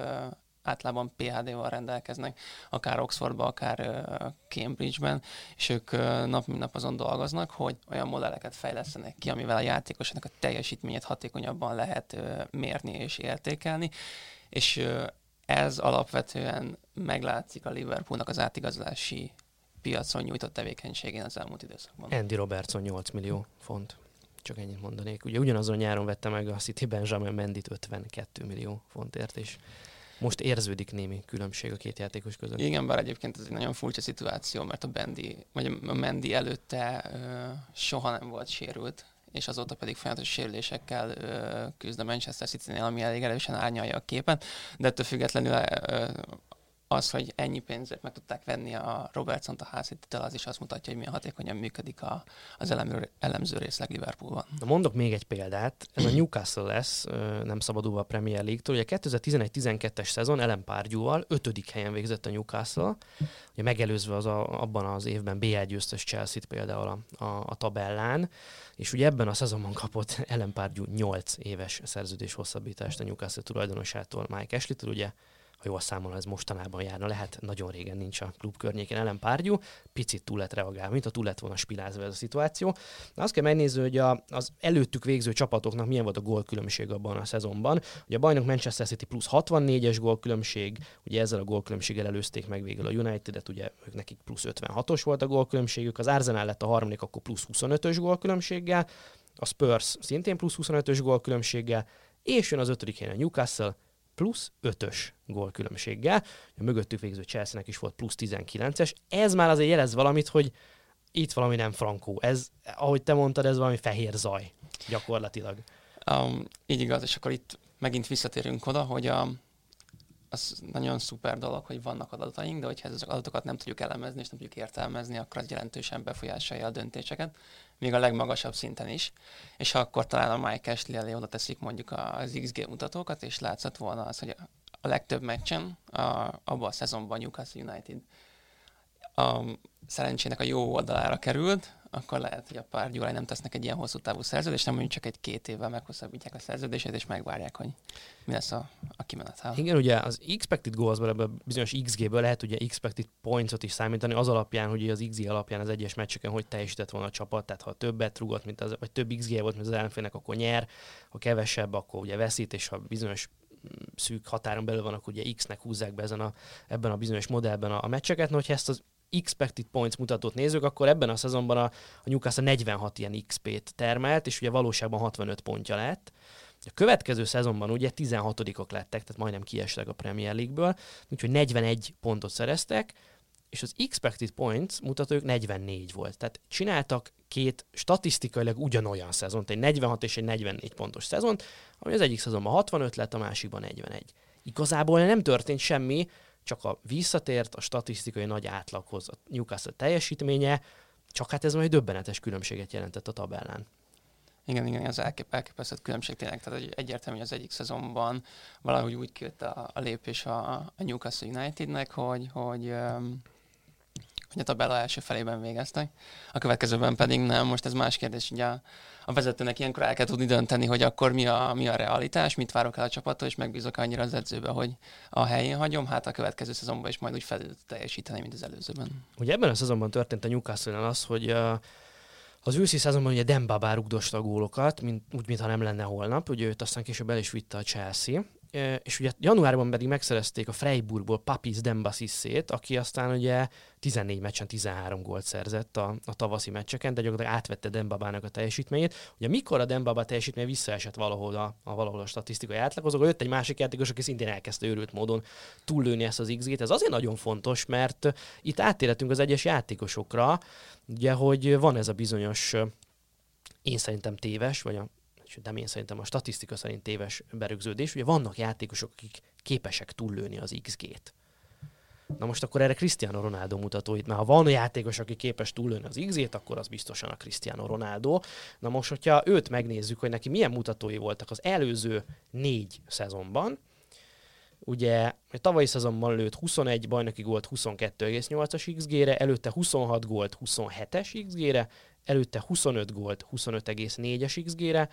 általában PhD-val rendelkeznek, akár Oxfordban, akár Cambridge-ben, és ők nap mint nap azon dolgoznak, hogy olyan modelleket fejlesztenek ki, amivel a játékosoknak a teljesítményét hatékonyabban lehet mérni és értékelni, és ez alapvetően meglátszik a Liverpoolnak az átigazolási piacon nyújtott tevékenységén az elmúlt időszakban. Andy Robertson 8 millió font. Csak ennyit mondanék. Ugye ugyanazon nyáron vette meg a City Benjamin Mendit 52 millió fontért, és most érződik némi különbség a két játékos között. Igen, bár egyébként ez egy nagyon furcsa szituáció, mert a Bendi, vagy a Mendi előtte ö, soha nem volt sérült, és azóta pedig folyamatos sérülésekkel küzd a Manchester City-nél, ami elég erősen árnyalja a képet, de ettől függetlenül az, hogy ennyi pénzért meg tudták venni a Robertson-t a házhitel, az is azt mutatja, hogy milyen hatékonyan működik a, az elemző, elemző részleg Liverpoolban. Na mondok még egy példát. Ez a Newcastle lesz, nem szabadulva a Premier League-től. Ugye 2011-12-es szezon Ellen Párgyúval ötödik helyen végzett a Newcastle, ugye megelőzve az a, abban az évben BL győztes Chelsea-t például a, a, a tabellán, és ugye ebben a szezonban kapott Ellen Párgyú 8 éves szerződés hosszabbítást a Newcastle tulajdonosától, Mike Ashley-től, ugye ha jól számolom, ez mostanában járna, lehet, nagyon régen nincs a klub környékén ellen párgyú, picit túl lett reagálva, mint a túl lett volna spilázva ez a szituáció. Na azt kell megnézni, hogy a, az előttük végző csapatoknak milyen volt a gólkülönbség abban a szezonban. Ugye a bajnok Manchester City plusz 64-es gólkülönbség, ugye ezzel a gólkülönbséggel előzték meg végül a United-et, ugye ők nekik plusz 56-os volt a gólkülönbségük, az Arsenal lett a harmadik, akkor plusz 25-ös gólkülönbséggel, a Spurs szintén plusz 25-ös gólkülönbséggel, és jön az ötödik helyen a Newcastle, plusz 5-ös gólkülönbséggel. A mögöttük végző chelsea is volt plusz 19-es. Ez már azért jelez valamit, hogy itt valami nem frankó. Ez, ahogy te mondtad, ez valami fehér zaj gyakorlatilag. Um, így igaz, és akkor itt megint visszatérünk oda, hogy a, az nagyon szuper dolog, hogy vannak adataink, de hogyha ezek adatokat nem tudjuk elemezni és nem tudjuk értelmezni, akkor az jelentősen befolyásolja a döntéseket, még a legmagasabb szinten is. És akkor talán a Mike Ashley elé oda teszik mondjuk az XG mutatókat, és látszott volna az, hogy a legtöbb meccsen a, abban a szezonban Newcastle United a szerencsének a jó oldalára került, akkor lehet, hogy a pár gyórány nem tesznek egy ilyen hosszú távú szerződést, nem mondjuk csak egy két évvel meghosszabbítják a szerződését, és megvárják, hogy mi lesz a, a kimenetel. Igen, ugye az expected goals ebből bizonyos XG-ből lehet ugye expected points-ot is számítani, az alapján, hogy az XG alapján az egyes meccseken hogy teljesített volna a csapat, tehát ha többet rugott, mint az, vagy több XG volt, mint az ellenfélnek, akkor nyer, ha kevesebb, akkor ugye veszít, és ha bizonyos szűk határon belül van, akkor ugye X-nek húzzák be ezen a, ebben a bizonyos modellben a, a meccseket. No, hogyha ezt az expected points mutatót nézzük, akkor ebben a szezonban a, a Newcastle 46 ilyen XP-t termelt, és ugye valóságban 65 pontja lett. A következő szezonban ugye 16-ok lettek, tehát majdnem kiestek a Premier League-ből, úgyhogy 41 pontot szereztek, és az expected points mutatójuk 44 volt. Tehát csináltak két statisztikailag ugyanolyan szezont, egy 46 és egy 44 pontos szezont, ami az egyik szezonban 65 lett, a másikban 41. Igazából nem történt semmi, csak a visszatért a statisztikai nagy átlaghoz a Newcastle teljesítménye, csak hát ez majd döbbenetes különbséget jelentett a tabellán. Igen, igen, az elkép, elképesztő különbség tényleg. Tehát egyértelmű, hogy az egyik szezonban valahogy úgy kijött a, a lépés a, a Newcastle Unitednek, hogy, hogy hogy a tabella első felében végeztek. A következőben pedig nem. Most ez más kérdés. Ugye a, a vezetőnek ilyenkor el kell tudni dönteni, hogy akkor mi a, mi a realitás, mit várok el a csapattól, és megbízok annyira az edzőbe, hogy a helyén hagyom, hát a következő szezonban is majd úgy fel teljesíteni, mint az előzőben. Ugye ebben a szezonban történt a newcastle az, hogy az őszi szezonban ugye Dembaba rugdosta a gólokat, mint, úgy, mintha nem lenne holnap, ugye őt aztán később el is vitte a Chelsea, és ugye januárban pedig megszerezték a Freiburgból Papis Dembasissét, aki aztán ugye 14 meccsen 13 gólt szerzett a, a tavaszi meccseken, de gyakorlatilag átvette Dembabának a teljesítményét. Ugye mikor a Dembaba teljesítmény visszaesett valahol a, a valahol a statisztikai átlagozók, jött egy másik játékos, aki szintén elkezdte őrült módon túllőni ezt az XG-t. Ez azért nagyon fontos, mert itt áttérhetünk az egyes játékosokra, ugye, hogy van ez a bizonyos én szerintem téves, vagy a nem én szerintem a statisztika szerint téves berögződés, ugye vannak játékosok, akik képesek túllőni az XG-t. Na most akkor erre Cristiano Ronaldo mutatóit, mert ha van játékos, aki képes túllőni az XG-t, akkor az biztosan a Cristiano Ronaldo. Na most, hogyha őt megnézzük, hogy neki milyen mutatói voltak az előző négy szezonban, ugye tavalyi szezonban lőtt 21 bajnoki gólt 22,8-as XG-re, előtte 26 gólt 27-es XG-re, előtte 25 gólt 25,4-es XG-re,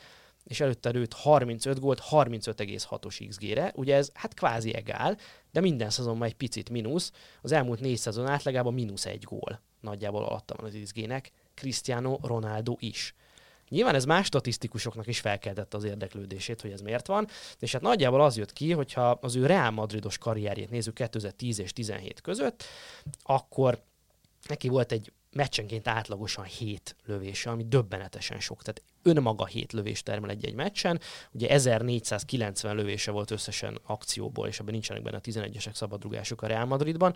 és előtte lőtt 35 gólt 35,6-os XG-re. Ugye ez hát kvázi egál, de minden szezonban egy picit mínusz. Az elmúlt négy szezon átlagában mínusz egy gól. Nagyjából alatta van az XG-nek. Cristiano Ronaldo is. Nyilván ez más statisztikusoknak is felkeltette az érdeklődését, hogy ez miért van, és hát nagyjából az jött ki, hogyha az ő Real Madridos karrierjét nézzük 2010 és 17 között, akkor neki volt egy meccsenként átlagosan 7 lövése, ami döbbenetesen sok. Tehát önmaga 7 lövést termel egy-egy meccsen. Ugye 1490 lövése volt összesen akcióból, és ebben nincsenek benne a 11-esek szabadrugások a Real Madridban.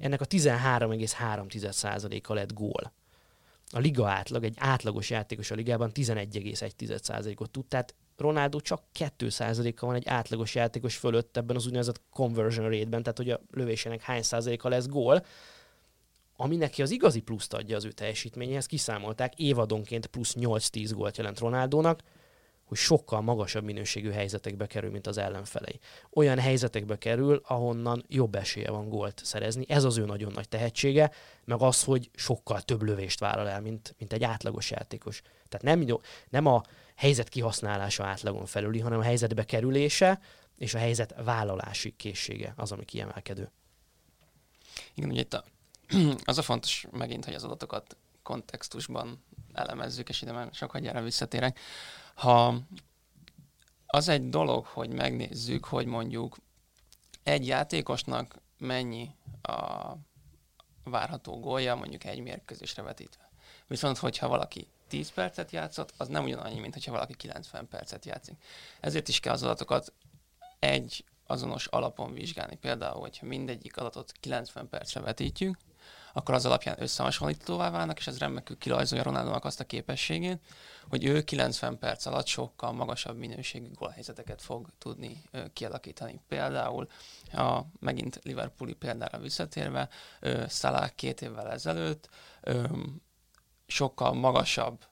Ennek a 13,3%-a lett gól. A liga átlag, egy átlagos játékos a ligában 11,1%-ot tud, tehát Ronaldo csak 2%-a van egy átlagos játékos fölött ebben az úgynevezett conversion rate-ben, tehát hogy a lövésének hány százaléka lesz gól ami neki az igazi pluszt adja az ő teljesítményéhez, kiszámolták, évadonként plusz 8-10 gólt jelent Ronaldónak, hogy sokkal magasabb minőségű helyzetekbe kerül, mint az ellenfelei. Olyan helyzetekbe kerül, ahonnan jobb esélye van gólt szerezni. Ez az ő nagyon nagy tehetsége, meg az, hogy sokkal több lövést vállal el, mint, mint egy átlagos játékos. Tehát nem, nem a helyzet kihasználása átlagon felüli, hanem a helyzetbe kerülése és a helyzet vállalási készsége az, ami kiemelkedő. Igen, ugye itt a [CLEARS THROAT] az a fontos megint, hogy az adatokat kontextusban elemezzük, és ide már sok hagyjára visszatérek. Ha az egy dolog, hogy megnézzük, hogy mondjuk egy játékosnak mennyi a várható gólja, mondjuk egy mérkőzésre vetítve. Viszont, hogyha valaki 10 percet játszott, az nem ugyanannyi, mint hogyha valaki 90 percet játszik. Ezért is kell az adatokat egy azonos alapon vizsgálni. Például, hogyha mindegyik adatot 90 percre vetítjük, akkor az alapján összehasonlítóvá válnak, és ez remekül kirajzolja Ronaldónak azt a képességét, hogy ő 90 perc alatt sokkal magasabb minőségű gólhelyzeteket fog tudni kialakítani. Például, a megint Liverpooli példára visszatérve, Salah két évvel ezelőtt sokkal magasabb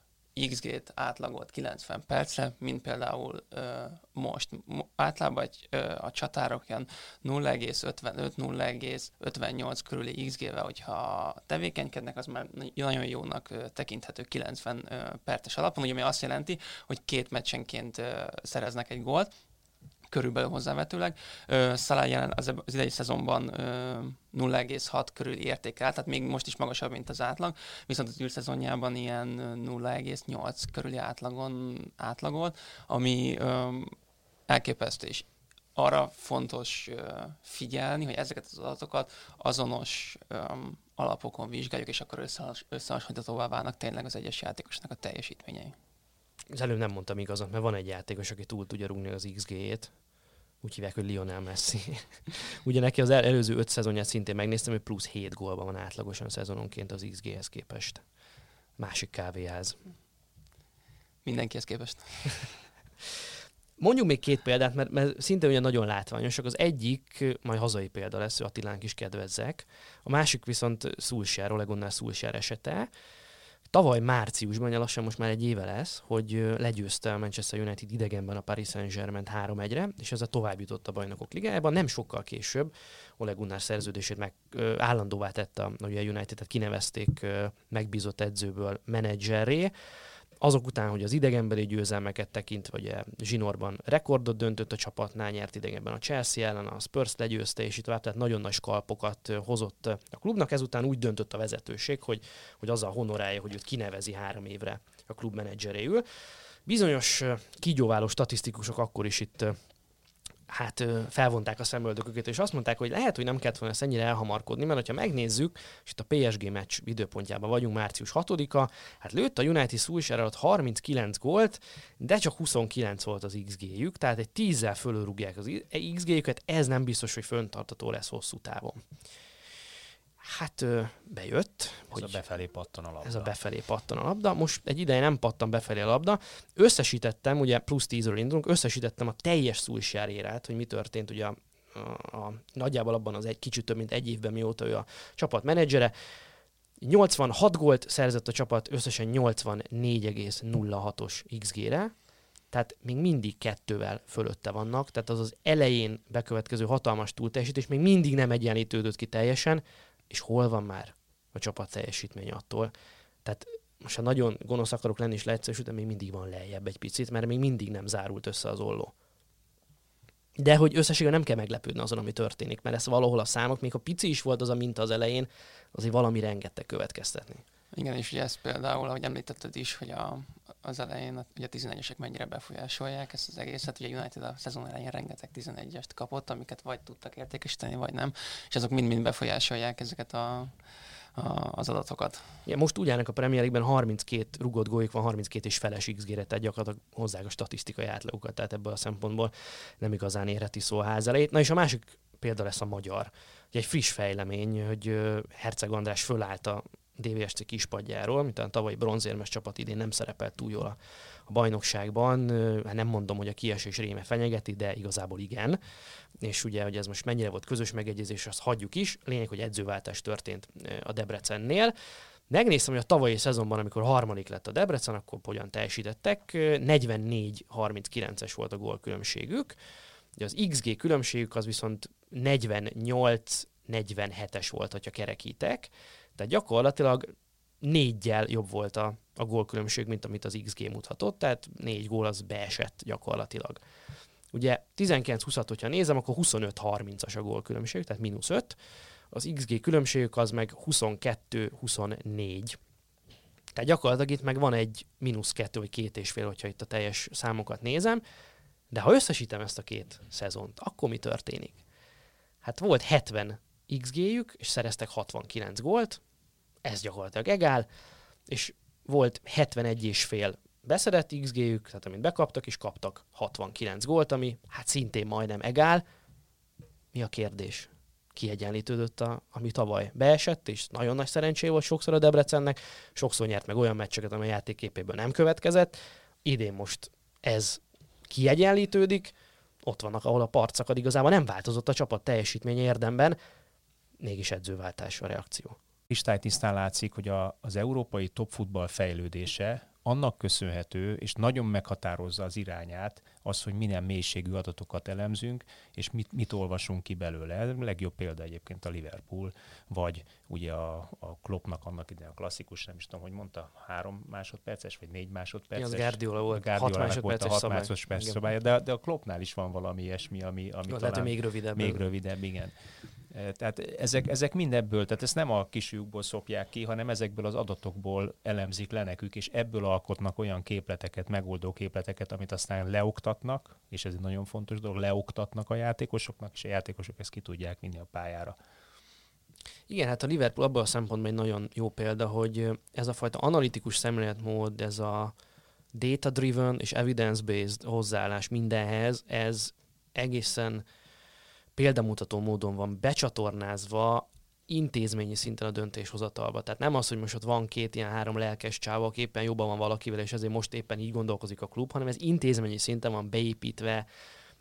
XG-t átlagolt 90 percre, mint például ö, most. Általában egy, ö, a csatárok ilyen 0,55-0,58 körüli XG-vel, hogyha tevékenykednek, az már nagyon jónak ö, tekinthető 90 ö, perces alapon, ugye, ami azt jelenti, hogy két meccsenként ö, szereznek egy gólt, körülbelül hozzávetőleg. Salah jelen az, az idei szezonban 0,6 körül értékel, tehát még most is magasabb, mint az átlag, viszont az űrszezonjában ilyen 0,8 körüli átlagon átlagolt, ami elképesztő, és arra fontos figyelni, hogy ezeket az adatokat azonos alapokon vizsgáljuk, és akkor összehasonlíthatóvá válnak tényleg az egyes játékosnak a teljesítményei. Az előbb nem mondtam igazat, mert van egy játékos, aki túl tudja rúgni az XG-ét, úgy hívják, hogy Lionel Messi. [LAUGHS] Ugye neki az előző öt szezonját szintén megnéztem, hogy plusz 7 gólban van átlagosan szezononként az XG-hez képest. Másik kávéház. Mindenkihez képest. [LAUGHS] Mondjuk még két példát, mert, mert szinte ugye nagyon látványosak. Az egyik, majd hazai példa lesz, ő Attilánk is kedvezzek. A másik viszont Szulsár, Olegonnál Szulsár esete tavaly márciusban, lassan most már egy éve lesz, hogy legyőzte a Manchester United idegenben a Paris Saint-Germain 3-1-re, és ezzel tovább jutott a bajnokok ligájában. Nem sokkal később Ole Gunnar szerződését meg ö, állandóvá tette a United-et, kinevezték ö, megbízott edzőből menedzserré, azok után, hogy az idegenbeli győzelmeket tekintve, ugye zsinórban rekordot döntött a csapatnál, nyert idegenben a Chelsea ellen, a Spurs legyőzte, és itt tovább, tehát nagyon nagy skalpokat hozott a klubnak. Ezután úgy döntött a vezetőség, hogy, hogy azzal honorálja, hogy őt kinevezi három évre a klub menedzseréül. Bizonyos kígyóváló statisztikusok akkor is itt hát felvonták a szemöldököket, és azt mondták, hogy lehet, hogy nem kellett volna ezt ennyire elhamarkodni, mert ha megnézzük, és itt a PSG meccs időpontjában vagyunk, március 6-a, hát lőtt a United Solskjaer alatt 39 gólt, de csak 29 volt az XG-jük, tehát egy 10-zel fölörúgják az XG-jüket, ez nem biztos, hogy föntartató lesz hosszú távon. Hát bejött. Ez hogy a befelé pattan a labda. Ez a befelé pattan a labda. Most egy ideje nem pattan befelé a labda. Összesítettem, ugye plusz 10 indulunk, összesítettem a teljes szújsjárérát, hogy mi történt ugye a, a, a, nagyjából abban az egy kicsit több mint egy évben, mióta ő a csapat menedzsere. 86 gólt szerzett a csapat összesen 84,06-os XG-re, tehát még mindig kettővel fölötte vannak, tehát az az elején bekövetkező hatalmas túlteljesítés még mindig nem egyenlítődött ki teljesen, és hol van már a csapat teljesítmény attól. Tehát most ha nagyon gonosz akarok lenni és leegyszerűsít, de még mindig van lejjebb egy picit, mert még mindig nem zárult össze az olló. De hogy összességében nem kell meglepődni azon, ami történik, mert ez valahol a számok, még ha pici is volt az a minta az elején, azért valami rengeteg következtetni. Igen, és ugye ez például, ahogy említetted is, hogy a, az elején ugye a 11-esek mennyire befolyásolják ezt az egészet. Ugye United a szezon elején rengeteg 11-est kapott, amiket vagy tudtak értékesíteni, vagy nem, és azok mind-mind befolyásolják ezeket a, a, az adatokat. Ja, most úgy állnak a Premier League-ben 32 rugott gólyik van, 32 és feles x tehát gyakorlatilag hozzák a statisztikai átlagokat, tehát ebből a szempontból nem igazán érheti szó a ház elejét. Na és a másik példa lesz a magyar. Ugye egy friss fejlemény, hogy Herceg András fölállt a DVSC kispadjáról, mint a tavalyi bronzérmes csapat idén nem szerepelt túl jól a, a bajnokságban. Hát nem mondom, hogy a kiesés réme fenyegeti, de igazából igen. És ugye, hogy ez most mennyire volt közös megegyezés, azt hagyjuk is. Lényeg, hogy edzőváltás történt a Debrecennél. Megnéztem, hogy a tavalyi szezonban, amikor harmadik lett a Debrecen, akkor hogyan teljesítettek. 44-39-es volt a gólkülönbségük. Ugye az XG különbségük az viszont 48-47-es volt, ha kerekítek. Tehát gyakorlatilag négyel jobb volt a, a gólkülönbség, mint amit az XG mutatott, tehát négy gól az beesett gyakorlatilag. Ugye 19-20-at, hogyha nézem, akkor 25-30-as a gólkülönbség, tehát mínusz 5. Az XG különbségük az meg 22-24. Tehát gyakorlatilag itt meg van egy mínusz kettő vagy két és fél, hogyha itt a teljes számokat nézem. De ha összesítem ezt a két szezont, akkor mi történik? Hát volt 70 XG-jük, és szereztek 69 gólt, ez gyakorlatilag egál, és volt 71 és fél beszedett XG-jük, tehát amit bekaptak, és kaptak 69 gólt, ami hát szintén majdnem egál. Mi a kérdés? Kiegyenlítődött, a, ami tavaly beesett, és nagyon nagy szerencsé volt sokszor a Debrecennek, sokszor nyert meg olyan meccseket, amely játékképéből nem következett. Idén most ez kiegyenlítődik, ott vannak, ahol a partszakad igazából nem változott a csapat teljesítmény érdemben, mégis edzőváltás a reakció kristálytisztán látszik, hogy a, az európai topfutball fejlődése annak köszönhető, és nagyon meghatározza az irányát, az, hogy milyen mélységű adatokat elemzünk, és mit, mit olvasunk ki belőle. A legjobb példa egyébként a Liverpool, vagy ugye a, a Kloppnak annak idején a klasszikus, nem is tudom, hogy mondta, három másodperces, vagy négy másodperces. Az Guardiola volt, hat másodperces, volt a hat másodperces szobája, de, de a Kloppnál is van valami ilyesmi, ami, ami talán lehet, még rövidebb. Még rövidebb, igen. Tehát ezek, ezek mindebből, tehát ezt nem a kisjukból szopják ki, hanem ezekből az adatokból elemzik le nekük, és ebből alkotnak olyan képleteket, megoldó képleteket, amit aztán leoktatnak, és ez egy nagyon fontos dolog, leoktatnak a játékosoknak, és a játékosok ezt ki tudják vinni a pályára. Igen, hát a Liverpool abban a szempontból egy nagyon jó példa, hogy ez a fajta analitikus szemléletmód, ez a data-driven és evidence-based hozzáállás mindenhez, ez egészen példamutató módon van becsatornázva intézményi szinten a döntéshozatalba. Tehát nem az, hogy most ott van két ilyen három lelkes csáva, aki éppen jobban van valakivel, és ezért most éppen így gondolkozik a klub, hanem ez intézményi szinten van beépítve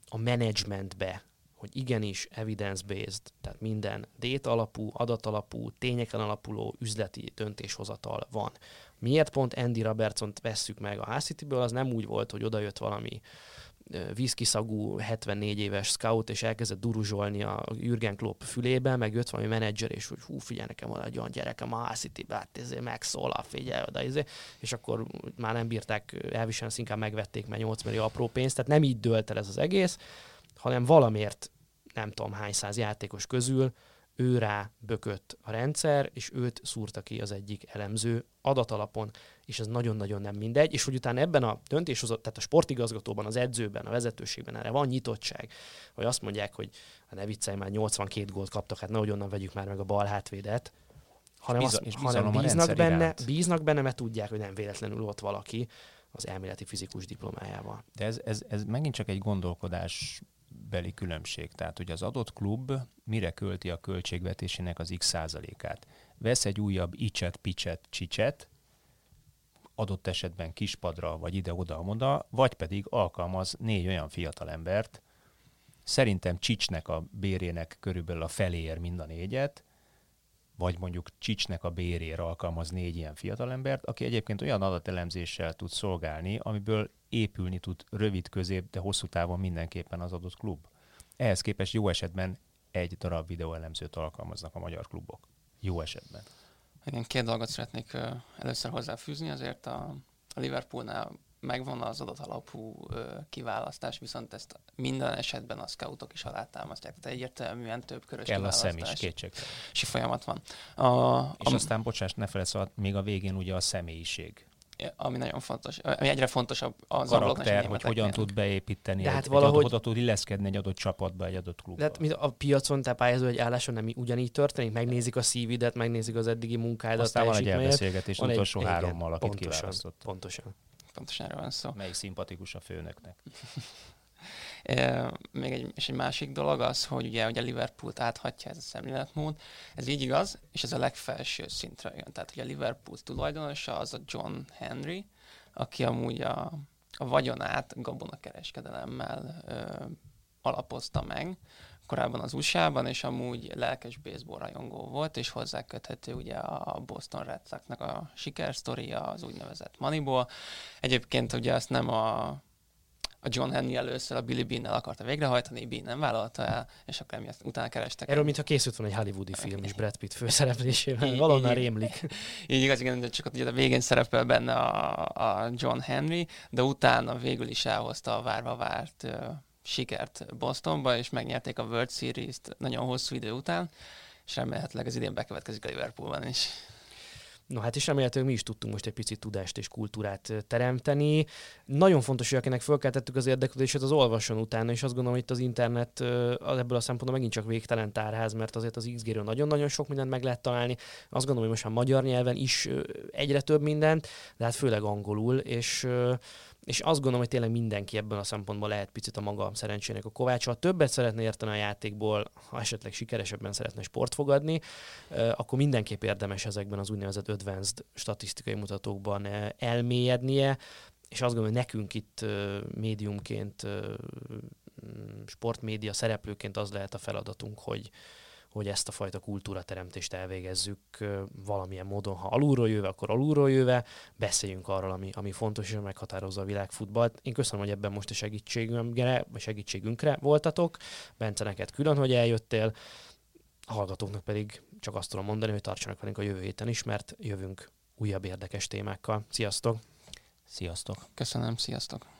a menedzsmentbe, hogy igenis evidence-based, tehát minden data alapú, adatalapú, tényeken alapuló üzleti döntéshozatal van. Miért pont Andy Robertson-t vesszük meg a City-ből, az nem úgy volt, hogy odajött valami vízkiszagú 74 éves scout, és elkezdett duruzsolni a Jürgen Klopp fülébe, meg jött valami menedzser, és hogy hú, figyelj, nekem van egy olyan gyerekem a city hát ezért megszólal, figyelj oda, izé. és akkor már nem bírták elviselni, inkább megvették, mert 8 millió apró pénzt, tehát nem így dölt el ez az egész, hanem valamiért nem tudom hány száz játékos közül ő rá bökött a rendszer, és őt szúrta ki az egyik elemző adatalapon, és ez nagyon-nagyon nem mindegy, és hogy utána ebben a döntéshozat, tehát a sportigazgatóban, az edzőben, a vezetőségben erre van nyitottság, hogy azt mondják, hogy hát ne viccelj, már 82 gólt kaptak, hát nehogy onnan vegyük már meg a bal hátvédet, hanem, Biza- azt, hanem bíznak benne, iránt. bíznak benne, mert tudják, hogy nem véletlenül ott valaki az elméleti fizikus diplomájával. De ez, ez, ez megint csak egy gondolkodás beli különbség. Tehát, hogy az adott klub mire költi a költségvetésének az x százalékát. Vesz egy újabb icset, picset, csicset, adott esetben kispadra, vagy ide-oda-oda, vagy pedig alkalmaz négy olyan fiatalembert, szerintem Csicsnek a bérének körülbelül a feléért mind a négyet, vagy mondjuk Csicsnek a bérére alkalmaz négy ilyen fiatalembert, aki egyébként olyan adatelemzéssel tud szolgálni, amiből épülni tud rövid, közép, de hosszú távon mindenképpen az adott klub. Ehhez képest jó esetben egy darab videóelemzőt alkalmaznak a magyar klubok. Jó esetben. Igen, két dolgot szeretnék először hozzáfűzni, azért a, a Liverpoolnál megvan az adat alapú ö, kiválasztás, viszont ezt minden esetben a scoutok is alátámasztják. Tehát egyértelműen több körös Kell a szem is, kiválasztási kétségtelen. folyamat van. A, És a, aztán, bocsáss, ne felejtsd, szóval még a végén ugye a személyiség. Ami nagyon fontos, ami egyre fontosabb az Karakter, a hogy hogyan tud beépíteni, De egy, hát egy valahogy- adott, oda tud illeszkedni egy adott csapatba, egy adott klubba. De hát mint a piacon te pályázó egy álláson nem ugyanígy történik, megnézik a szívidet, megnézik az eddigi munkádat, Aztán van egy elbeszélgetés Van az egy- utolsó igen, hárommal, akit pontosan, kiválasztott. Pontosan. Pontosan erről van szó. Melyik szimpatikus a főnöknek. E, még egy, és egy másik dolog az, hogy ugye, ugye Liverpoolt áthatja ez a szemléletmód. Ez így igaz, és ez a legfelső szintre jön. Tehát ugye a Liverpool tulajdonosa az a John Henry, aki amúgy a, a vagyonát gabonakereskedelemmel ö, alapozta meg korábban az USA-ban, és amúgy lelkes baseball rajongó volt, és hozzá köthető ugye a Boston Red Sox-nak a sikersztoria, az úgynevezett Moneyball. Egyébként ugye azt nem a a John Henry először a Billy Bean-nel akarta végrehajtani, Bean nem vállalta el, és akkor emiatt utána kerestek. Erről mintha készült volna egy hollywoodi film is Brad Pitt főszereplésével. Valonnan rémlik. [LAUGHS] Így igaz, igen, de csak ott ugye a végén szerepel benne a, a John Henry, de utána végül is elhozta a várva várt uh, sikert Bostonba, és megnyerték a World Series-t nagyon hosszú idő után, és remélhetőleg az idén bekövetkezik a Liverpoolban is. No hát és remélhetőleg mi is tudtunk most egy picit tudást és kultúrát teremteni. Nagyon fontos, hogy akinek fölkeltettük az érdeklődését, az olvasson utána, és azt gondolom, hogy itt az internet az ebből a szempontból megint csak végtelen tárház, mert azért az XG-ről nagyon-nagyon sok mindent meg lehet találni. Azt gondolom, hogy most már magyar nyelven is egyre több mindent, de hát főleg angolul, és és azt gondolom, hogy tényleg mindenki ebben a szempontból lehet picit a maga szerencsének a kovácsa. Ha többet szeretne érteni a játékból, ha esetleg sikeresebben szeretne sport fogadni, akkor mindenképp érdemes ezekben az úgynevezett advanced statisztikai mutatókban elmélyednie, és azt gondolom, hogy nekünk itt médiumként, sportmédia szereplőként az lehet a feladatunk, hogy, hogy ezt a fajta kultúrateremtést elvégezzük valamilyen módon. Ha alulról jöve, akkor alulról jöve, beszéljünk arról, ami, ami fontos és meghatározza a világfutballt. Én köszönöm, hogy ebben most a segítségünkre, vagy segítségünkre voltatok. Bence, neked külön, hogy eljöttél. A hallgatóknak pedig csak azt tudom mondani, hogy tartsanak velünk a jövő héten is, mert jövünk újabb érdekes témákkal. Sziasztok! Sziasztok! Köszönöm, sziasztok!